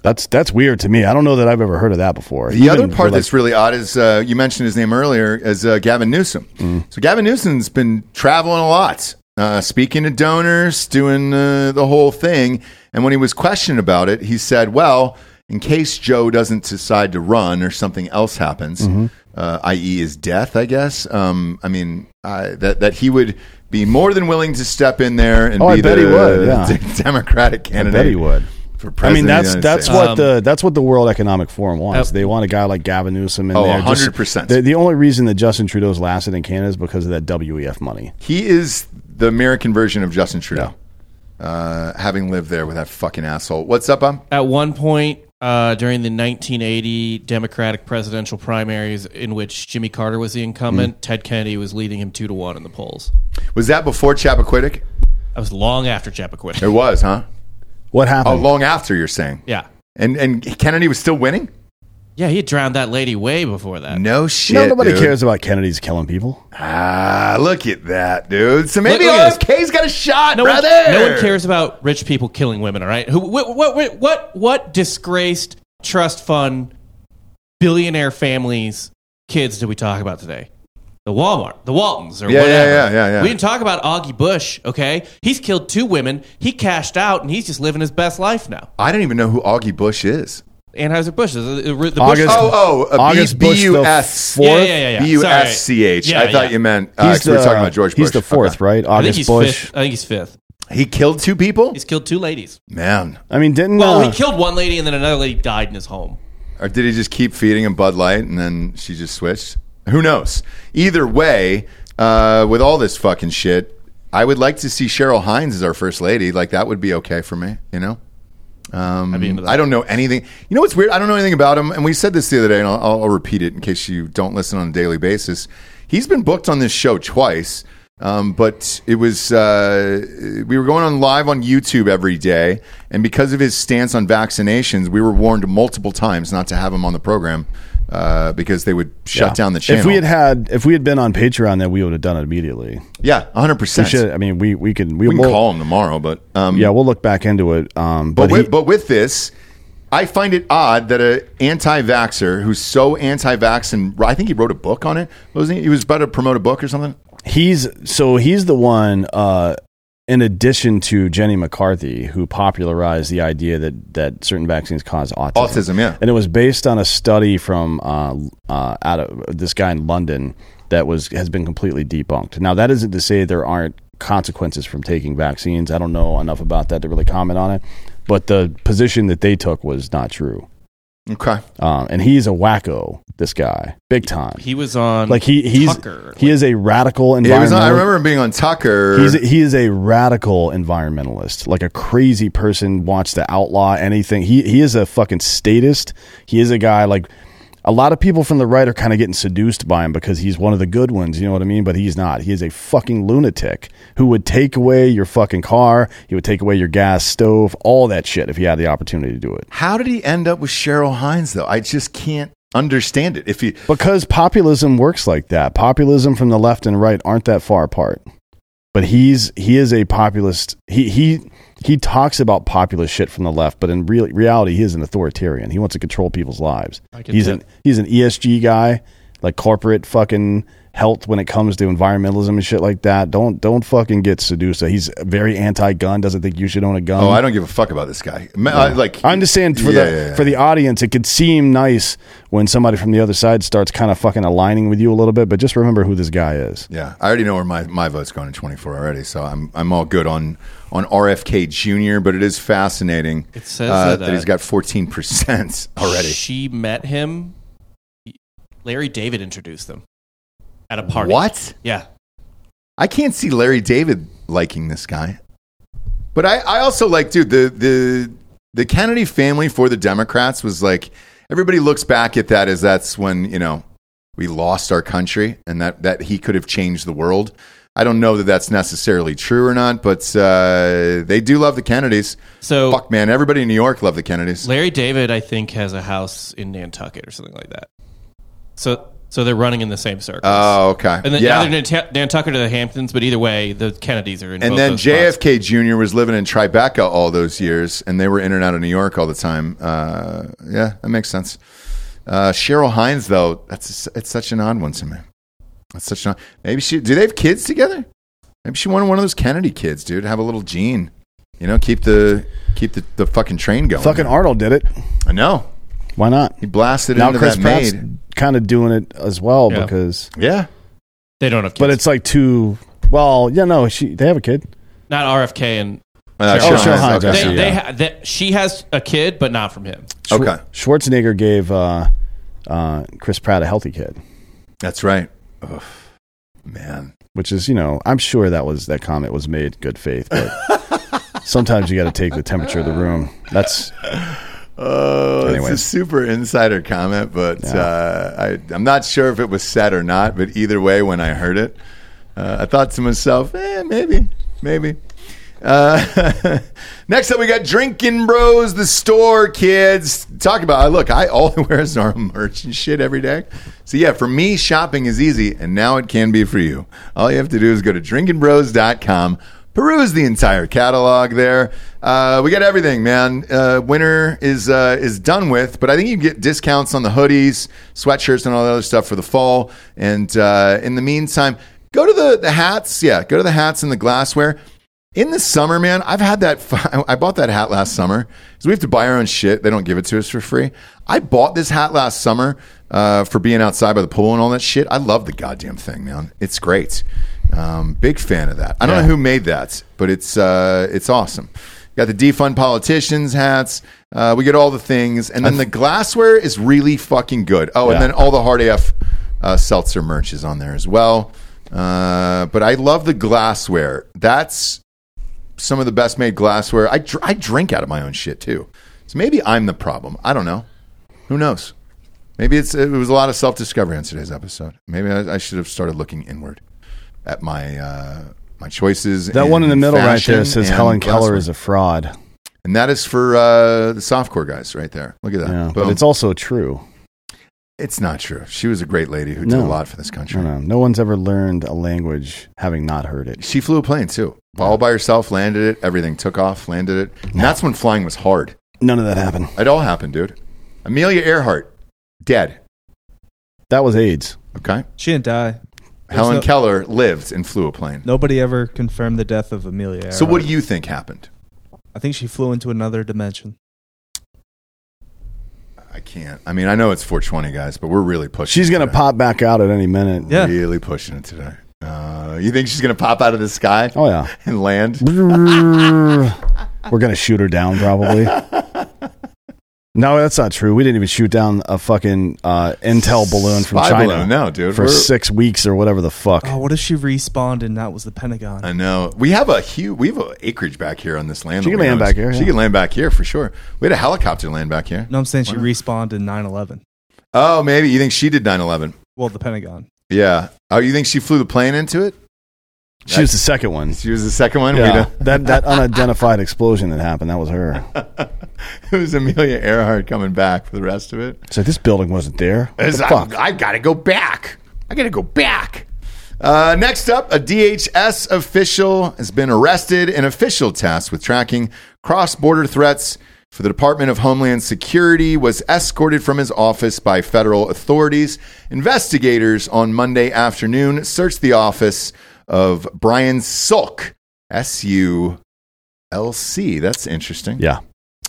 that's that's weird to me. I don't know that I've ever heard of that before. The Even other part like, that's really odd is uh, you mentioned his name earlier as uh, Gavin Newsom. Mm. So Gavin Newsom's been traveling a lot, uh, speaking to donors, doing uh, the whole thing. And when he was questioned about it, he said, "Well, in case Joe doesn't decide to run or something else happens, Mm-hmm. uh, i.e., his death, I guess. Um, I mean, uh, that that he would." Be more than willing to step in there and Oh, I be bet the he would, yeah. (laughs) Democratic I candidate. bet he would. For I mean, that's that's States. what Um, the that's what the World Economic Forum wants. Uh, they want a guy like Gavin Newsom in Oh, there. 100%. The, the only reason that Justin Trudeau's lasted in Canada is because of that WEF money. He is the American version of Justin Trudeau. Uh, having lived there with that fucking asshole. What's up, Bob? At one point uh, during the 1980 Democratic presidential primaries, in which Jimmy Carter was the incumbent, Ted Kennedy was leading him two to one in the polls. Was that before Chappaquiddick? That was long after Chappaquiddick. It was, huh? What Oh, happened? long after you're saying. Yeah. And and Kennedy was still winning. Yeah, he had drowned that lady way before that. No shit. no, nobody dude. cares about Kennedy's killing people. Ah, look at that, dude. So maybe Look- look at RFK's got a shot, No one, no one cares about rich people killing women. All right, who what what what what, what disgraced trust fund billionaire families kids did we talk about today? The Walmart, the Waltons, or Yeah, yeah, whatever. yeah, yeah, yeah. We didn't talk about Augie Busch. Okay, he's killed two women. He cashed out, and he's just living his best life now. I don't even know who Augie Busch is. Anheuser Busch, the, the, the Busch Oh, oh, uh, August B- Busch the B-U-S. fourth? Yeah, yeah, yeah, yeah. B U S C H. Sorry. I thought yeah. you meant uh, 'cause we were talking about George He's the fourth, Okay. right? I think August he's Busch. fifth. I think he's fifth. He killed two people? He's killed two ladies. Man. I mean, didn't Well, uh, he killed one lady, and then another lady died in his home. Or did he just keep feeding him Bud Light and then she just switched? Who knows? Either way, uh, with all this fucking shit, I would like to see Cheryl Hines as our first lady. Like, that would be okay for me, you know? Um, I'd be into that. I don't know anything. You know what's weird? I don't know anything about him. And we said this the other day, and I'll, I'll, I'll repeat it in case you don't listen on a daily basis. He's been booked on this show twice, um, but it was uh, we were going on live on YouTube every day, and because of his stance on vaccinations, we were warned multiple times not to have him on the program uh, because they would shut yeah. down the channel. If we had had, if we had been on Patreon, then we would have done it immediately. yeah, hundred percent. I mean, we we could. We, We can will call him tomorrow, but um, Yeah, we'll look back into it. Um, But but with, he- but with this, I find it odd that a anti-vaxxer who's so anti-vax and I think he wrote a book on it. Wasn't he? He was about to promote a book or something. he's so he's the one. Uh, in addition to Jenny McCarthy, who popularized the idea that that certain vaccines cause autism. Autism, yeah. and it was based on a study from uh, uh, out of this guy in London that was has been completely debunked. Now, that isn't to say there aren't consequences from taking vaccines. I don't know enough about that to really comment on it, but the position that they took was not true. Okay. Um, and he's a wacko. This guy, big time. He was on like he he's Tucker. he is a radical Yeah, he was on, I environmentalist. remember him being on Tucker. He's a, he is a radical environmentalist, like a crazy person wants to outlaw anything. He he is a fucking statist. He is a guy like a lot of people from the right are kind of getting seduced by him because he's one of the good ones. You know what I mean? But he's not. He is a fucking lunatic who would take away your fucking car. He would take away your gas stove, all that shit if he had the opportunity to do it. How did he end up with Cheryl Hines though? I just can't understand it. If he Because populism works like that. Populism from the left and right aren't that far apart. But he's he is a populist. He he he talks about populist shit from the left, but in real, reality, he is an authoritarian. He wants to control people's lives. He's an he's an ESG guy, like corporate fucking health when it comes to environmentalism and shit like that. Don't don't fucking get seduced. He's very anti-gun. Doesn't think you should own a gun. oh, I don't give a fuck about this guy. Ma- I- like I'm just saying for Yeah, the yeah, yeah. for the audience, it could seem nice when somebody from the other side starts kind of fucking aligning with you a little bit, but just remember who this guy is. Yeah, I already know where my, my vote's going in 24 already, so I'm I'm all good on on RFK Jr. But it is fascinating It says uh, that, that, uh, he's got 14 percent (laughs) already. She met him. Larry David introduced them at a party. What? Yeah. I can't see Larry David liking this guy. But I, I also like, dude, the the the Kennedy family for the Democrats was like everybody looks back at that as that's when, you know, we lost our country and that, that he could have changed the world. I don't know that that's necessarily true or not, but uh, they do love the Kennedys. So Fuck, man, everybody in New York love the Kennedys. Larry David, I think, has a house in Nantucket or something like that. So so they're running in the same circles. Oh, okay. and then yeah. either Nant- Nantucket or the Hamptons, but either way, the Kennedys are in. And then those spots. JFK Jr. was living in Tribeca all those years, and they were in and out of New York all the time. Uh, yeah, that makes sense. Uh, Cheryl Hines, though, that's it's such an odd one to me. That's such an odd, maybe she. Do they have kids together? Maybe she wanted one of those Kennedy kids, dude. Have a little gene, you know, keep the keep the, the fucking train going. Fucking Arnold did it. I know Why not? he blasted Now into Chris that Pratt's maid. kind of doing it as well Yeah. because, Yeah, they don't have kids. but it's like too. Well, yeah, no, she they have a kid. not RFK and Uh, Cheryl Cheryl Hines, okay. They, yeah. they ha- that she has a kid, but not from him. Schwar- Okay. Schwarzenegger gave uh, uh, Chris Pratt a healthy kid, That's right. Ugh, man. which is you know I'm sure that was that comment was made good faith, but (laughs) sometimes you got to take the temperature of the room. That's Oh, it's a super insider comment, but Yeah. uh, I, I'm not sure if it was said or not. But either way, when I heard it, uh, I thought to myself, eh, maybe, maybe. Uh, (laughs) next up, we got Drinkin' Bros, the store, kids. Talk about, look, I I (laughs) wear our merch and shit every day. So, yeah, for me, shopping is easy, and now it can be for you. All you have to do is go to drinkinbros.com, peruse the entire catalog there. Uh, we got everything, man. Uh, winter is uh, is done with, but I think you can get discounts on the hoodies, sweatshirts, and all the other stuff for the fall. And uh, in the meantime, go to the, the hats. Yeah, go to the hats and the glassware. In the summer, man, I've had that. (laughs) I bought that hat last summer because we have to buy our own shit. They don't give it to us for free. I bought this hat last summer uh, for being outside by the pool and all that shit. I love the goddamn thing, man. It's great. Um, big fan of that. I don't Yeah. know who made that, but it's uh, it's awesome. Got the defund politicians hats. Uh, we get all the things, and then the glassware is really fucking good. Oh, and then all the hard AF uh, seltzer merch is on there as well. Uh, but I love the glassware. That's some of the best made glassware. I, dr- I drink out of my own shit too. So maybe I'm the problem. I don't know. Who knows? Maybe it's it was a lot of self discovery on today's episode. Maybe I, I should have started looking inward at my uh, my choices. That one in the middle right there says Helen Keller is a fraud. and that is for uh, the softcore guys right there. Look at that. Yeah, but it's also true. It's not true. She was a great lady who did a lot for this country. No, no, no one's ever learned a language having not heard it. She flew a plane too, all by herself. Landed it. Everything took off. Landed it. And that's when flying was hard. None of that happened. It all happened, dude. Amelia Earhart, dead. That was AIDS. Okay. She didn't die. Helen no- Keller lived and flew a plane. Nobody ever confirmed the death of Amelia. So what do you think happened? I think she flew into another dimension. I can't. I mean, I know it's 420, guys, but we're really pushing. She's gonna pop back out at any minute. Yeah. Really pushing it today. Uh, you think she's gonna pop out of the sky Oh yeah. (laughs) and land? We're gonna shoot her down probably. (laughs) No, that's not true. We didn't even shoot down a fucking uh, Intel balloon from Spy China balloon, no, dude. for We're- six weeks or whatever the fuck. Oh, what if she respawned and that was the Pentagon? I know. We have a huge. We have a acreage back here on this land. She that can we land own. back here, She yeah. can land back here for sure. We had a helicopter land back here. no, I'm saying she Why respawned in 9/11. Oh, maybe you think she did 9/11? Well, the Pentagon. Yeah. Oh, you think she flew the plane into it? She was the second one. She was the second one. Yeah, that that unidentified explosion that happened. That was her. (laughs) it was Amelia Earhart coming back for the rest of it. So this building wasn't there. What the I, fuck? I gotta go back. I gotta go back. Uh, next up, a DHS official has been arrested in official task with tracking cross-border threats for the Department of Homeland Security. Was escorted from his office by federal authorities. Investigators on Monday afternoon searched the office of Brian Sulc, S U L C. That's interesting yeah.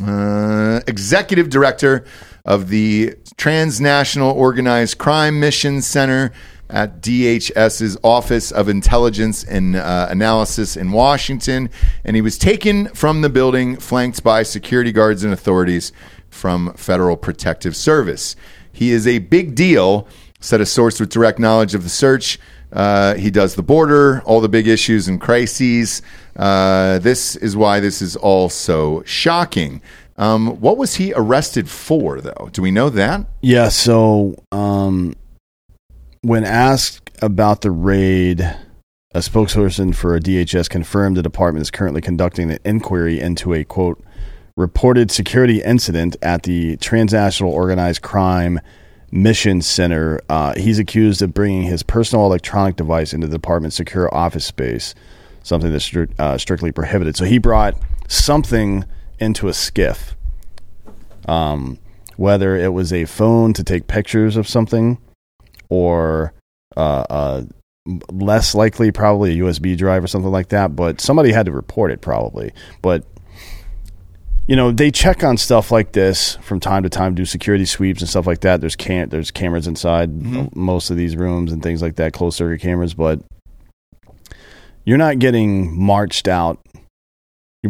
uh, executive director of the Transnational Organized Crime Mission Center at DHS's Office of Intelligence and uh, Analysis in Washington. And he was taken from the building, flanked by security guards and authorities from Federal Protective Service. He is a big deal, said a source with direct knowledge of the search. Uh, he does the border, all the big issues and crises. Uh, this is why this is all so shocking. Um, what was he arrested for, though? Do we know that? Yeah, so um, when asked about the raid, a spokesperson for a DHS confirmed the department is currently conducting an inquiry into a quote reported security incident at the Transnational Organized Crime Mission Center. Uh, he's accused of bringing his personal electronic device into the department's secure office space, something that's stri- uh, strictly prohibited. So he brought something into a SCIF um, whether it was a phone to take pictures of something or uh, uh, less likely probably a USB drive or something like that. But somebody had to report it probably. But you know they check on stuff like this from time to time, do security sweeps and stuff like that. There's can there's cameras inside mm-hmm. most of these rooms and things like that, closed circuit cameras. But you're not getting marched out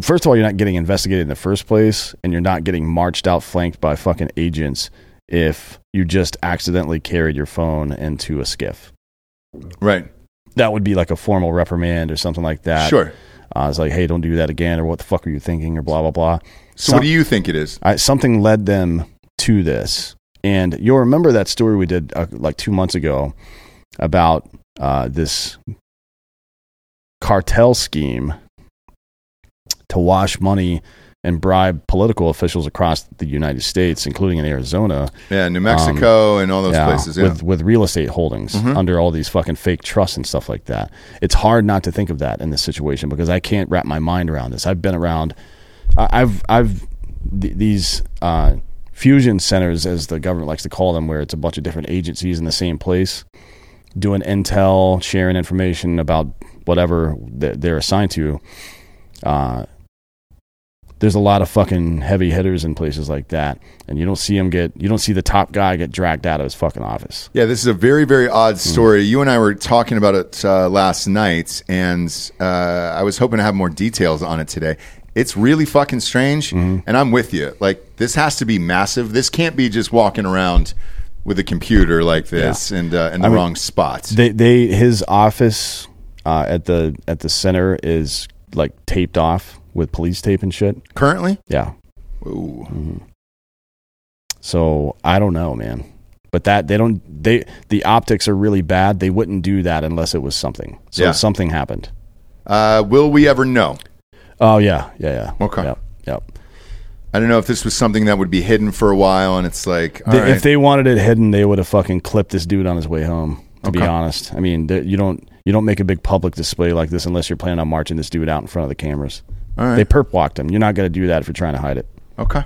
First of all, you're not getting investigated in the first place, and you're not getting marched out flanked by fucking agents if you just accidentally carried your phone into a SCIF. Right. That would be like a formal reprimand or something like that. Sure. Uh, it's like, hey, don't do that again, or what the fuck are you thinking, or blah blah blah. So, Some- what do you think it is? I, something led them to this, and you'll remember that story we did uh, like two months ago about uh, this cartel scheme to wash money and bribe political officials across the United States, including in Arizona, Yeah, New Mexico and all those yeah, places. Yeah. Mm-hmm. with with real estate holdings under all these fucking fake trusts and stuff like that. It's hard not to think of that in this situation because I can't wrap my mind around this. I've been around. I've I've th- these uh, fusion centers, as the government likes to call them, where it's a bunch of different agencies in the same place doing intel, sharing information about whatever that they're assigned to. Uh, there's a lot of fucking heavy hitters in places like that, and you don't see them get. You don't see the top guy get dragged out of his fucking office. Yeah, this is a very, very odd Hmm. story. You and I were talking about it uh, last night, and uh, I was hoping to have more details on it today. It's really fucking strange, Mm-hmm. and I'm with you. Like, this has to be massive. This can't be just walking around with a computer like this and uh, in the I mean, wrong spots. They they his office uh, at the at the center is like taped off with police tape and shit. Currently, Yeah. Ooh. So I don't know, man. But that they don't they the optics are really bad. They wouldn't do that unless it was something. So Yeah. something happened. Uh, will we ever know? Oh yeah, yeah, yeah. Okay. Yep. Yep. I don't know if this was something that would be hidden for a while, and it's like, They- right. If they wanted it hidden, they would have fucking clipped this dude on his way home. To be honest, I mean, th- you don't you don't make a big public display like this unless you're planning on marching this dude out in front of the cameras. All right. They perp walked him. You're not going to do that if you're trying to hide it. Okay.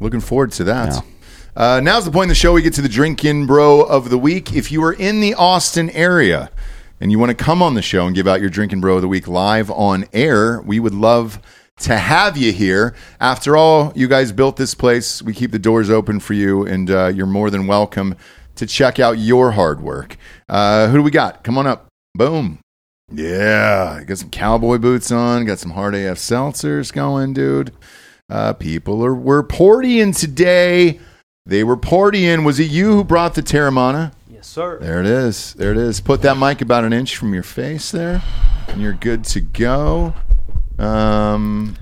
Looking forward to that. Uh, now's the point in the show we get to the Drinkin' Bro of the week. If you are in the Austin area and you want to come on the show and give out your Drinkin' Bro of the week live on air, we would love to have you here. After all, you guys built this place. We keep the doors open for you, and uh, you're more than welcome to check out your hard work. Uh, who do we got? Come on up. Boom. Yeah, got some cowboy boots on. Got some hard AF seltzers going, dude. Uh, people are were partying today. They were partying. Was it you who brought the Teremana? Yes, sir. There it is. There it is. Put that mic about an inch from your face there, and you're good to go. Um,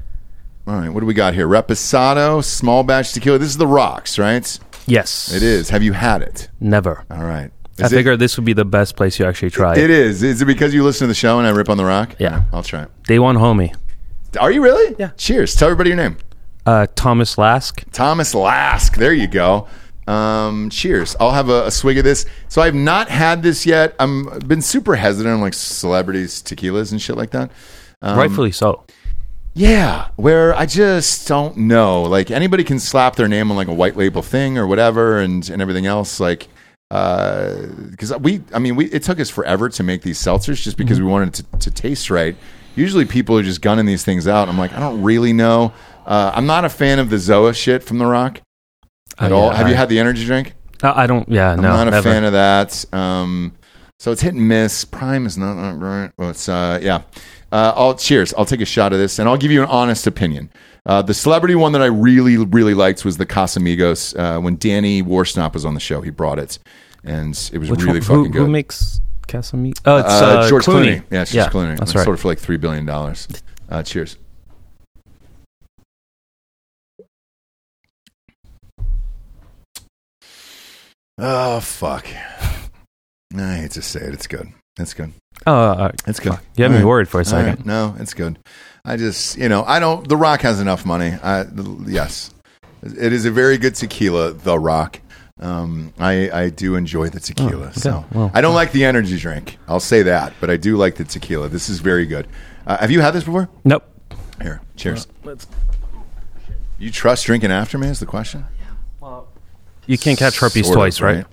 all right. What do we got here? Reposado, small batch tequila. This is the rocks, right? Yes. It is. Have you had it? Never. All right. I Is it- figured this would be the best place you actually try it it. is. Is it because you listen to the show and I rip on the rock? Yeah. I'll try it. Day one homie. Are you really? Yeah. Cheers. Tell everybody your name. Uh, Thomas Lask. Thomas Lask. There you go. Um, cheers. I'll have a, a swig of this. So I've not had this yet. I'm I've been super hesitant on like celebrities tequilas and shit like that. Um, Rightfully so. Yeah, where I just don't know. Like anybody can slap their name on like a white label thing or whatever, and and everything else. Like, because we, I mean, we it took us forever to make these seltzers just because we wanted it to, to taste right. Usually, people are just gunning these things out. I'm like, I don't really know. Uh, I'm not a fan of the Zoa shit from The Rock at Uh, all. yeah, Have you had the energy drink? I I don't. Yeah, no. I'm no. not a never. fan of that. Um, so it's hit and miss. Prime is not, not right. Well, it's uh, yeah. Uh, I'll cheers. I'll take a shot of this, and I'll give you an honest opinion. Uh, the celebrity one that I really, really liked was the Casamigos. Uh, when Danny Worsnop was on the show, he brought it, and it was Which really one? fucking who, good. Who makes Casamigos? Oh, it's uh, uh, George Clooney. Clooney. Yeah, it's George Clooney. That's right. Sold it for like three billion dollars. Uh, cheers. Oh fuck! I hate to say it. It's good. It's good. Oh, uh, It's good. you had All me right. worried for a second. right. No, it's good. I just, you know, I don't. The Rock has enough money. I, the, yes, it is a very good tequila. The Rock. Um, I I do enjoy the tequila. Oh, okay. So Well- I don't like the energy drink. I'll say that, but I do like the tequila. This is very good. Uh, have you had this before? Nope. Here, cheers. let's- You trust drinking after me? Is the question? Yeah. Well, you can't catch herpes Sort of, twice, right?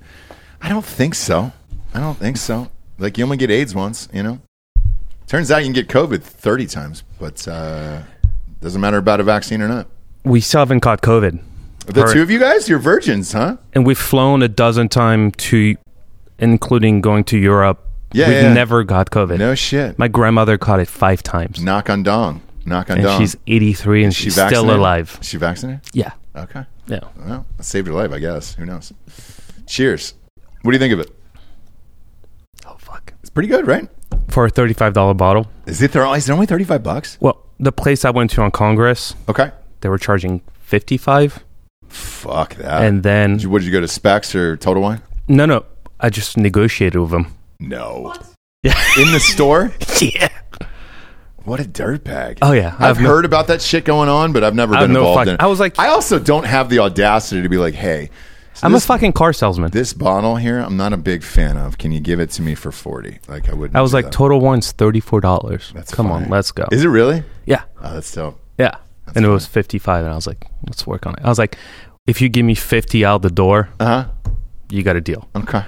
I don't think so. I don't think so. Like you only get AIDS once, you know. Turns out you can get COVID thirty times, but uh, doesn't matter about a vaccine or not. We still haven't caught COVID, The two of you guys, you're virgins, huh? and we've flown a dozen times to, including going to Europe. Yeah, we've yeah. never got COVID. No shit. My grandmother caught it five times, Knock on dong. Knock on and dong. she's 83 and Is she she's still alive. Is she vaccinated? Yeah, Okay. yeah. Well, saved her life, I guess. Who knows? Cheers. What do you think of it? Oh fuck! It's pretty good, right? For a thirty-five dollar bottle. Is it? There, is it only thirty-five bucks? Well, the place I went to on Congress, Okay. they were charging fifty-five, Fuck that. and then Did you, what did you go to Specs or Total Wine? no, no, I just negotiated with them. No. In the store? (laughs) yeah. What a dirtbag. Oh, yeah. I've I've no- heard about that shit going on, but I've never I have been no involved fucking- in it. I was like- I also don't have the audacity to be like, hey, so I'm this, a fucking car salesman. this bottle here, I'm not a big fan of. Can you give it to me for 40? Like, I wouldn't. I was like, that. Total Wine's thirty four dollars. That's Come funny. on, let's go. Is it really? yeah, Oh, that's dope. yeah. and it was fifty five, and I was like, let's work on it. I was like, if you give me fifty out the door, Uh huh. you got a deal. Okay.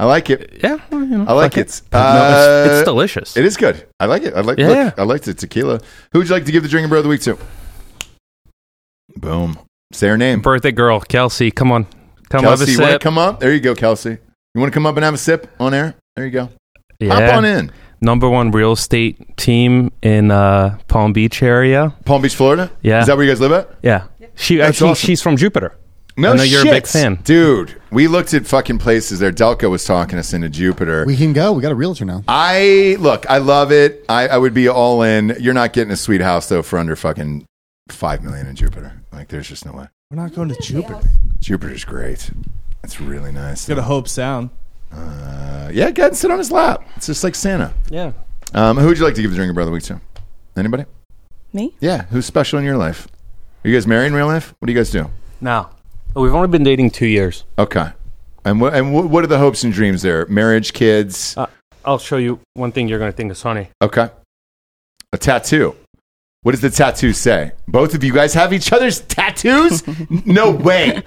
I like it. Yeah, well, you know, I like fuck it. No, Uh, it's, it's delicious. It is good. I like it. I like. Yeah. Look, I like the tequila. Who would you like to give the Drinkin' Bro of the week to? Boom. Say her name. Birthday girl, Kelsey. Come on, come have a Kelsey, you want to come up? There you go, Kelsey. You want to come up and have a sip on air? There you go. yeah, Hop on in. number one real estate team in uh, Palm Beach area. Palm Beach, Florida. Yeah. Is that where you guys live at? Yeah, she That's actually awesome. she's from Jupiter. No I know you're a big fan. dude. We looked at fucking places there. Delco was talking us into Jupiter. We can go. We got a realtor now. I look. I love it. I, I would be all in. You're not getting a sweet house though for under fucking five million in Jupiter. Like, there's just no way. We're not going to Jupiter. Jupiter's great. It's really nice. Go a Hobe Sound. Uh, yeah, go ahead and sit on his lap. It's just like Santa. Yeah, Um, who would you like to give the drinking brother week to? Anybody? Me? Yeah. Who's special in your life? Are you guys married in real life? What do you guys do? now we've only been dating two years. Okay. And what and what what are the hopes and dreams there? Marriage, kids. Uh, I'll show you one thing you're going to think is funny. Okay. A tattoo. What does the tattoo say? Both of you guys have each other's tattoos? (laughs) no way.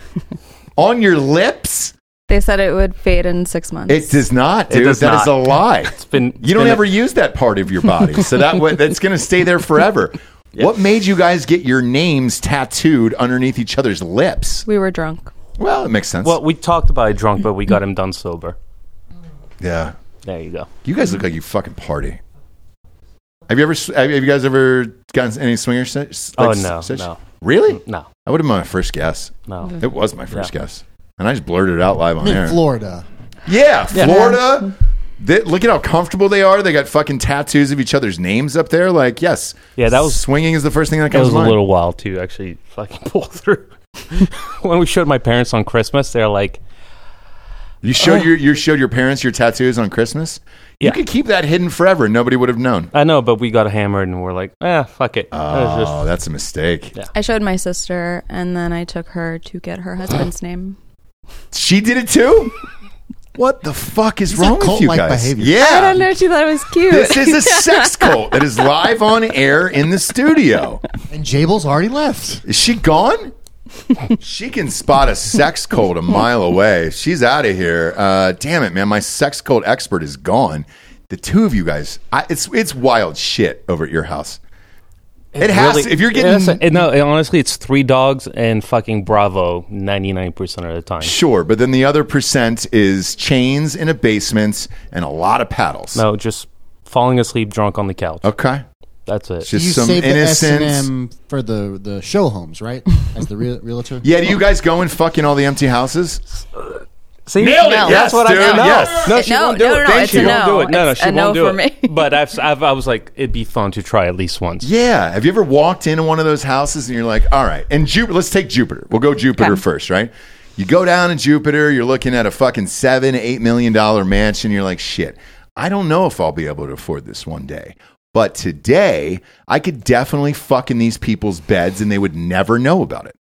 On your lips? They said it would fade in six months. It does not, It dude. does That is not. a lie. It's been You don't been a- ever use that part of your body, so that way, that's going to stay there forever. (laughs) What made you guys get your names tattooed underneath each other's lips? we were drunk. Well, it makes sense. Well, we talked about it drunk, but we got him done sober. yeah, There you go. you guys look like you fucking party. Have you ever? Have you guys ever gotten any swinger? se- Oh, like, no, session? no. Really? Mm, no, That would have been my first guess. no. It was my first Yeah. guess, and I just blurted it out live on air. Florida. Yeah, Florida. They, look at how comfortable they are. They got fucking tattoos of each other's names up there. Like, yes, Yeah, that was- swinging is the first thing that comes out. It comes was to a little while to actually fucking (laughs) pull through. (laughs) when we showed my parents on Christmas, they're like, You showed your you showed your parents your tattoos on Christmas. You could keep that hidden forever. and Nobody would have known. I know, but we got hammered and we're like, eh, fuck it. It was just- Oh, that's a mistake. Yeah. I showed my sister, and then I took her to get her husband's (gasps) name. She did it too. What the fuck is It's wrong a with you cult-like guys? behavior. Yeah, I don't know. She thought it was cute. This is a sex (laughs) cult that is live on air in the studio. And Jabel's already left. Is she gone? She can spot a sex cult a mile away. She's out of here. Uh, damn it, man! My sex cult expert is gone. The two of you guys, I, it's it's wild shit over at your house. It has really- to, if you're getting that's- no, honestly, it's three dogs and fucking Bravo 99% of the time. sure, but then the other percent is chains in a basement and a lot of paddles. No, just falling asleep drunk on the couch. Okay, That's it. just you some save the. S&M for the, the show homes, right? As the real, realtor? Yeah, do you guys go and fuck in all the empty houses? See, Nailed it. no, Yes, that's what dude, I know. yes. No, she No, won't do no, it. no, no, she won't no. do it. No, no, she won't no do for it. me. (laughs) But I've, I've, I was like, it'd be fun to try at least once. Yeah. Have you ever walked into one of those houses and you're like, all right, and Jupiter, let's take Jupiter. We'll go Jupiter Okay. first, right? You go down to Jupiter, you're looking at a fucking seven, eight million dollar mansion. You're like, shit, I don't know if I'll be able to afford this one day. But today, I could definitely fuck in these people's beds and they would never know about it.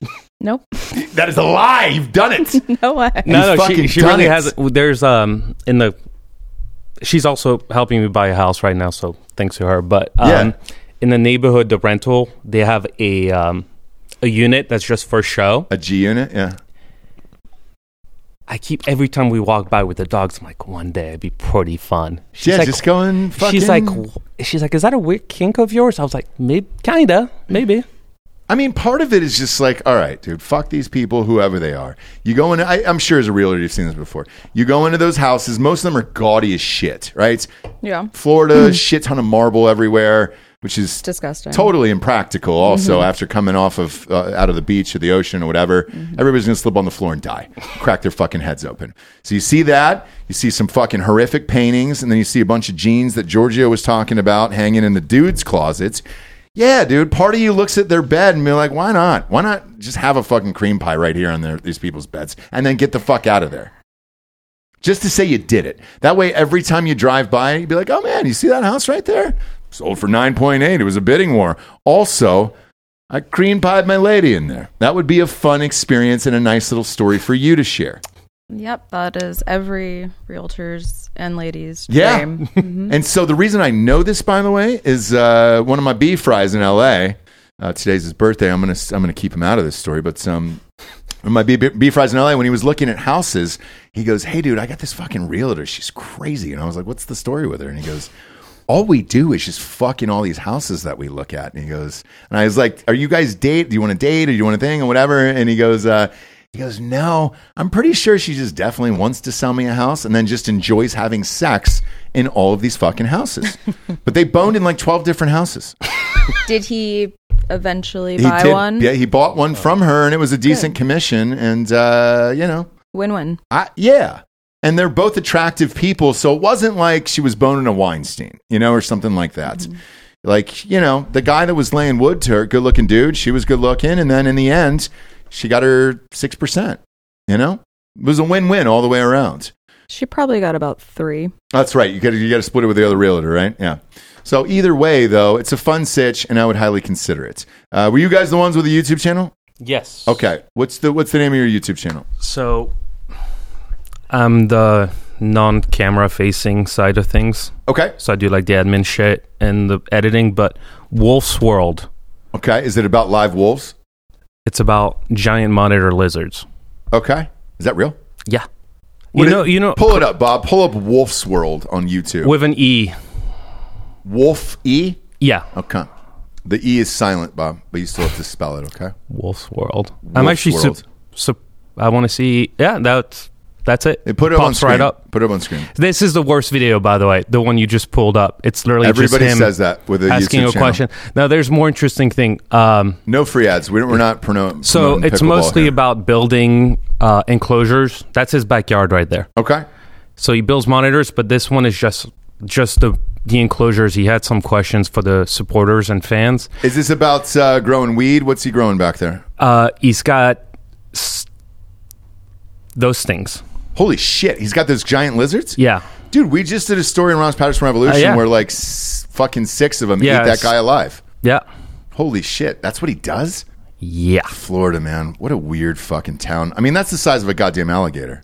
(laughs) nope. (laughs) That is a lie. You've done it. (laughs) No way. No, no, she, fucking she done really it. has. There's um in the. She's also helping me buy a house right now, so thanks to her. But um, Yeah. in the neighborhood, the rental they have a um a unit that's just for show. A G unit? Yeah. I keep every time we walk by with the dogs. I'm like, one day it'd be pretty fun. She's yeah, like, just going fucking. she's like, she's like, is that a weird kink of yours? I was like, maybe, kinda, maybe. I mean, part of it is just like, all right, dude, fuck these people, whoever they are. You go in, I, I'm sure as a realtor, you've seen this before. You go into those houses, most of them are gaudy as shit, right? Yeah. Florida, mm-hmm. shit ton of marble everywhere, which is Disgusting. totally impractical. Also, after coming off of uh, out of the beach or the ocean or whatever, everybody's gonna slip on the floor and die, crack their fucking heads open. So you see that, you see some fucking horrific paintings, and then you see a bunch of jeans that Giorgio was talking about hanging in the dudes' closets. Yeah, dude. Part of you looks at their bed and be like, "Why not? Why not just have a fucking cream pie right here on their, these people's beds, and then get the fuck out of there?" just to say you did it. That way, every time you drive by, you'd be like, oh man, you see that house right there? Sold for 9.8. It was a bidding war. Also, I cream pied my lady in there. That would be a fun experience and a nice little story for you to share. Yep, that is every realtor's and ladies' Yeah. dream. (laughs) Mhm. And so the reason I know this, by the way, is uh, one of my beef fries in L.A. Uh, today's his birthday. I'm gonna I'm gonna keep him out of this story, but um, my beef, beef fries in L.A. When he was looking at houses, he goes, "Hey, dude, I got this fucking realtor. She's crazy." And I was like, "What's the story with her?" And he goes. All we do is just fucking all these houses that we look at. And he goes, and I was like, "Are you guys date? Do you want to date, or do you want a thing, or whatever?" And he goes, uh, "He goes, no, I'm pretty sure she just definitely wants to sell me a house, and then just enjoys having sex in all of these fucking houses." (laughs) but they boned in like twelve different houses. (laughs) Did he eventually He buy did- one? Yeah, he bought one from her, and it was a decent commission. And uh, you know, Win win. I, yeah. And they're both attractive people, so it wasn't like she was boning a Weinstein, you know, or something like that. Like, you know, the guy that was laying wood to her, good looking dude, she was good looking, and then in the end, she got her six percent. You know, it was a win win all the way around. She probably got about three. That's right. You got to you got to split it with the other realtor, right? Yeah. So either way, though, it's a fun sitch, and I would highly consider it. Uh, were you guys the ones with the YouTube channel? Yes. Okay. What's the What's the name of your YouTube channel? So I'm the non-camera facing side of things. Okay. So I do like the admin shit and the editing, but Wolf's World, Okay. Is it about live wolves? it's about giant monitor lizards. Okay. Is that real? Yeah. What you it- know, you know, Pull it up, Bob. Pull up Wolf's World on YouTube. with an E. Wolf E. Yeah. Okay. The E is silent, Bob, but you still have to spell it. Okay. Wolf's World. I'm actually, World. sup- sup- I want to see. Yeah, that's that's it. Hey, put it up on Pops screen. right up. Put it on screen. This is the worst video, by the way. The one you just pulled up. It's literally Everybody just him says that with a asking YouTube a channel. question. Now, there's more interesting thing. Um, No free ads. We, we're not promoting. so it's mostly about building uh, enclosures. That's his backyard right there. Okay. So he builds monitors, but this one is just just the the enclosures. He had some questions for the supporters and fans. Is this about uh, growing weed? What's he growing back there? Uh, he's got s- those things. Holy shit! He's got those giant lizards. Yeah. Dude, we just did a story in Ross Patterson Revolution Uh, yeah. where like s- fucking six of them Yeah, ate that guy alive. Yeah. Holy shit! That's what he does. Yeah. Florida, man, what a weird fucking town. I mean, that's the size of a goddamn alligator.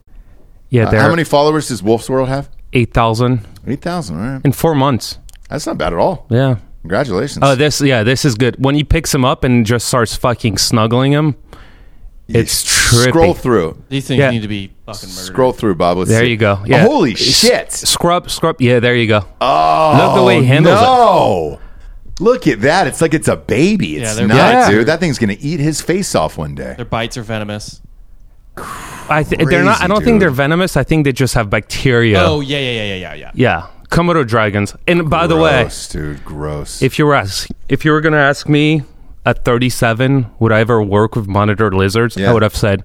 Yeah. Uh, how many followers does Wolf's World have? 8000 8000 all right in four months. that's not bad at all. Yeah. Congratulations. Oh, this yeah, this is good. When he picks him up and just starts fucking snuggling him, it's trippy. Scroll through. These things Yeah. need to be fucking murdered. Scroll through, Bob. Let's there see. you go. Oh, Yeah. holy S- shit! Scrub, scrub. Yeah, there you go. Oh, Look the way he handles it. no. Look at that. It's like it's a baby. Yeah, It's they're- not, Yeah. dude. That thing's going to eat his face off one day. Their bites are venomous. I th- they're not. I don't think they're venomous. I think they just have bacteria. Oh yeah, yeah, yeah, yeah, yeah, yeah. Yeah, Komodo dragons. And by the way, Gross, dude. Gross. if you were ask, if you were going to ask me at 37, would I ever work with monitored lizards? Yeah. I would have said,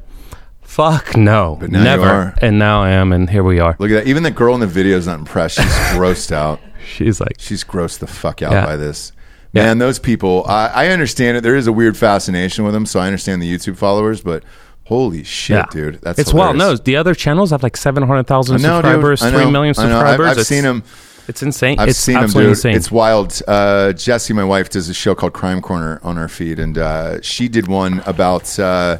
"Fuck no, But now you never." are. And now I am, and here we are. Look at that. Even the girl in the video is not impressed. She's (laughs) grossed out. She's like, She's grossed the fuck out Yeah. by this. Yeah. Man, those people, I, I understand it. There is a weird fascination with them, so I understand the YouTube followers, but holy shit, yeah, dude. That's it's wild. No, hilarious. the other channels have like 700,000 I know, dude. subscribers, I know. three million I know. I've- subscribers. I've, It's- seen them. It's insane. I've it's seen them, absolutely dude. insane. It's wild. Uh, Jessie, my wife, does a show called Crime Corner on our feed, and uh, she did one about uh,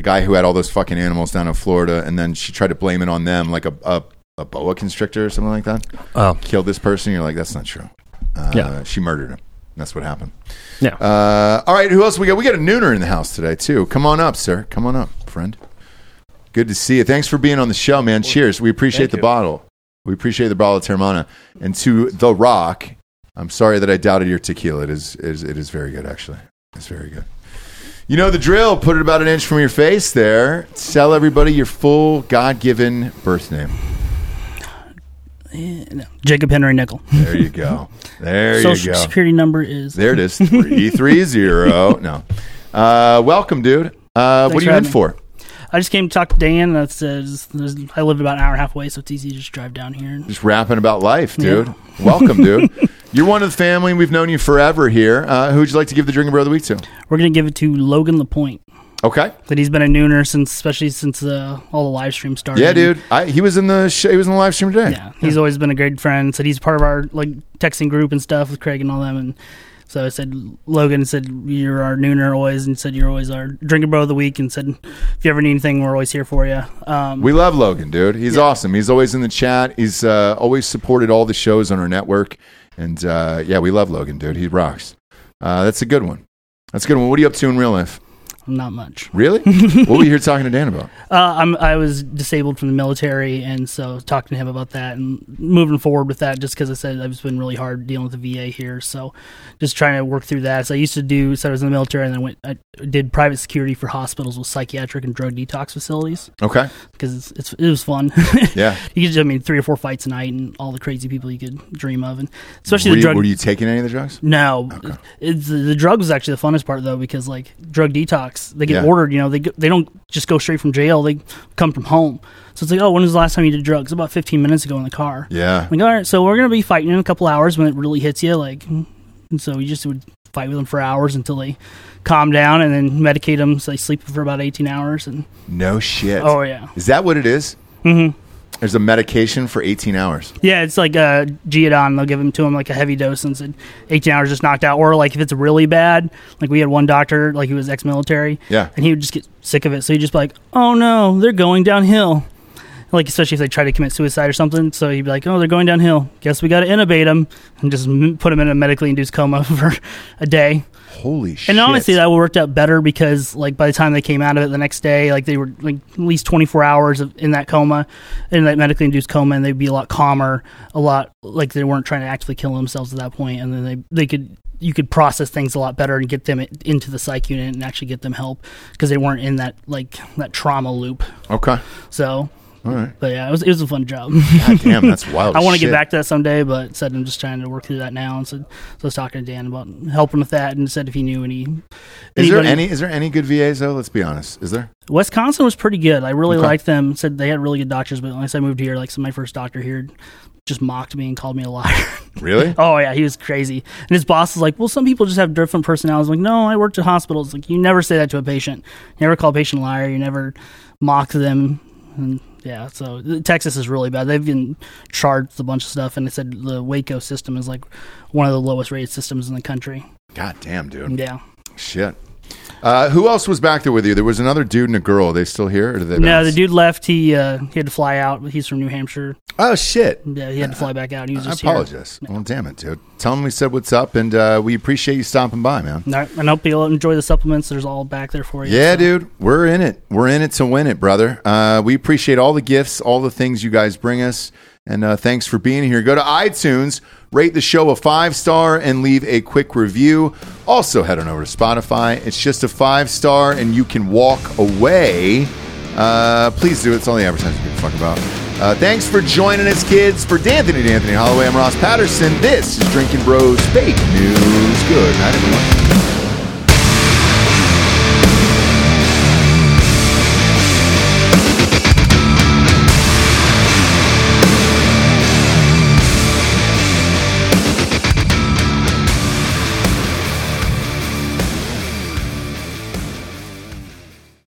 the guy who had all those fucking animals down in Florida, and then she tried to blame it on them, like a, a, a boa constrictor or something like that. oh, Killed this person. You're like, that's not true. Uh, Yeah. she murdered him. That's what happened. yeah. Uh, all right, who else we got? We got a nooner in the house today too. Come on up, sir. Come on up, friend. Good to see you. Thanks for being on the show, man. Cheers. We appreciate Thank the you. bottle. We appreciate the bottle of Teremana. And to The Rock, I'm sorry that I doubted your tequila. It is, it is, it is very good, actually. It's very good. You know the drill. Put it about an inch from your face there. Tell everybody your full God given birth name. No. Jacob Henry Nickel. There you go. There you go. Social security number is. There it is. (laughs) 330. no. Uh, welcome, dude. Uh, what are you in for? I just came to talk to Dan. That's uh, just- there's- I live about an hour and a half away, so it's easy to just drive down here. Just rapping about life, dude. Welcome, dude. (laughs) You're one of the family. We've known you forever here. Uh, who'd you like to give the Drinkin' Bro of the week to? We're gonna give it to Logan Lapointe. Okay. That he's been a nooner since, especially since uh, all the live stream started. Yeah, dude. I, he was in the sh- he was in the live stream today. Yeah, he's always been a great friend. Said he's part of our like texting group and stuff with Craig and all them. And so I said, Logan said you're our nooner always, and said you're always our Drinkin' Bro of the week. And said if you ever need anything, we're always here for you. Um, We love Logan, dude. He's awesome. He's always in the chat. He's uh, always supported all the shows on our network. And uh, yeah, we love Logan, dude. He rocks. Uh, that's a good one. That's a good one. What are you up to in real life? Not much. Really? (laughs) what were you here talking to Dan about? Uh, I'm I was disabled from the military, and so talking to him about that and moving forward with that, just because I said I've been really hard dealing with the VA here. So just trying to work through that. So I used to do. So I was in the military, and then went. I did private security for hospitals with psychiatric and drug detox facilities Okay. because it's, it's it was fun. (laughs) Yeah. you could I mean three or four fights a night and all the crazy people you could dream of, and especially were, the you, drug. were you taking any of the drugs? No, it's, the, the drug was actually the funnest part though because like drug detox, they get Yeah. ordered. You know, they go, they don't just go straight from jail; they come from home. So it's like, oh, when was the last time you did drugs? About fifteen minutes ago in the car. Yeah. Like, all right, so we're gonna be fighting in a couple hours when it really hits you. Like, and so we just would fight with them for hours until they calm down, and then medicate them so they sleep for about eighteen hours. And No shit. oh yeah, Is that what it is? Mhm. There's a medication for 18 hours. Yeah, it's like uh, Geodon. They'll give him to him like a heavy dose and said 18 hours just knocked out. Or like if it's really bad, like we had one doctor, like he was ex-military, Yeah. and he would just get sick of it. So he'd just be like, "Oh no, they're going downhill." Like especially if they try to commit suicide or something. So he'd be like, "Oh, they're going downhill. Guess we got to intubate them and just put them in a medically induced coma (laughs) for a day." Holy shit. And honestly, that worked out better because, like, by the time they came out of it the next day, like they were like at least twenty four hours of, in that coma, in that medically induced coma, and they'd be a lot calmer, a lot like they weren't trying to actively kill themselves at that point, and then they they could you could process things a lot better and get them into the psych unit and actually get them help because they weren't in that like that trauma loop. Okay. So, All right. but yeah, it was it was a fun job. God damn, that's (laughs) wild. I want to get back to that someday, but said I'm just trying to work through that now. And said so I was talking to Dan about helping with that, and said if he knew any. Is there any is there any good VAs though? Let's be honest. Is there? Wisconsin was pretty good. I really Okay. liked them. Said they had really good doctors, but once I moved here, like so my first doctor here just mocked me and called me a liar. (laughs) Really? oh yeah, he was crazy. And his boss was like, "Well, some people just have different personalities." I'm like, no, I worked at hospitals. Like, you never say that to a patient. You never call a patient a liar. You never mock them. And yeah, so Texas is really bad. They've been charged a bunch of stuff, and they said the Waco system is like one of the lowest rated systems in the country. God damn, dude. Yeah. Shit. Uh, who else was back there with you? There was another dude and a girl. Are they still here? Or did they No, bounce? the dude left. He uh, he had to fly out. He's from New Hampshire. Oh shit! Yeah, he had to fly back out. He was I just here. apologize. Well, damn it, dude. Tell him we said what's up, and uh, we appreciate you stopping by, man. No, and I hope you'll enjoy the supplements. There's all back there for you. Yeah, so. dude, we're in it. We're in it to win it, brother. Uh, we appreciate all the gifts, all the things you guys bring us, and uh, thanks for being here. Go to iTunes, rate the show a five star, and leave a quick review. Also, head on over to Spotify. It's just a five star, and you can walk away. Uh, please do. It's all the advertising you fuck about. Uh, thanks for joining us, kids. For D'Anthony, D'Anthony Holloway, I'm Ross Patterson. This is Drinkin' Bros Fake News. Good night, everyone.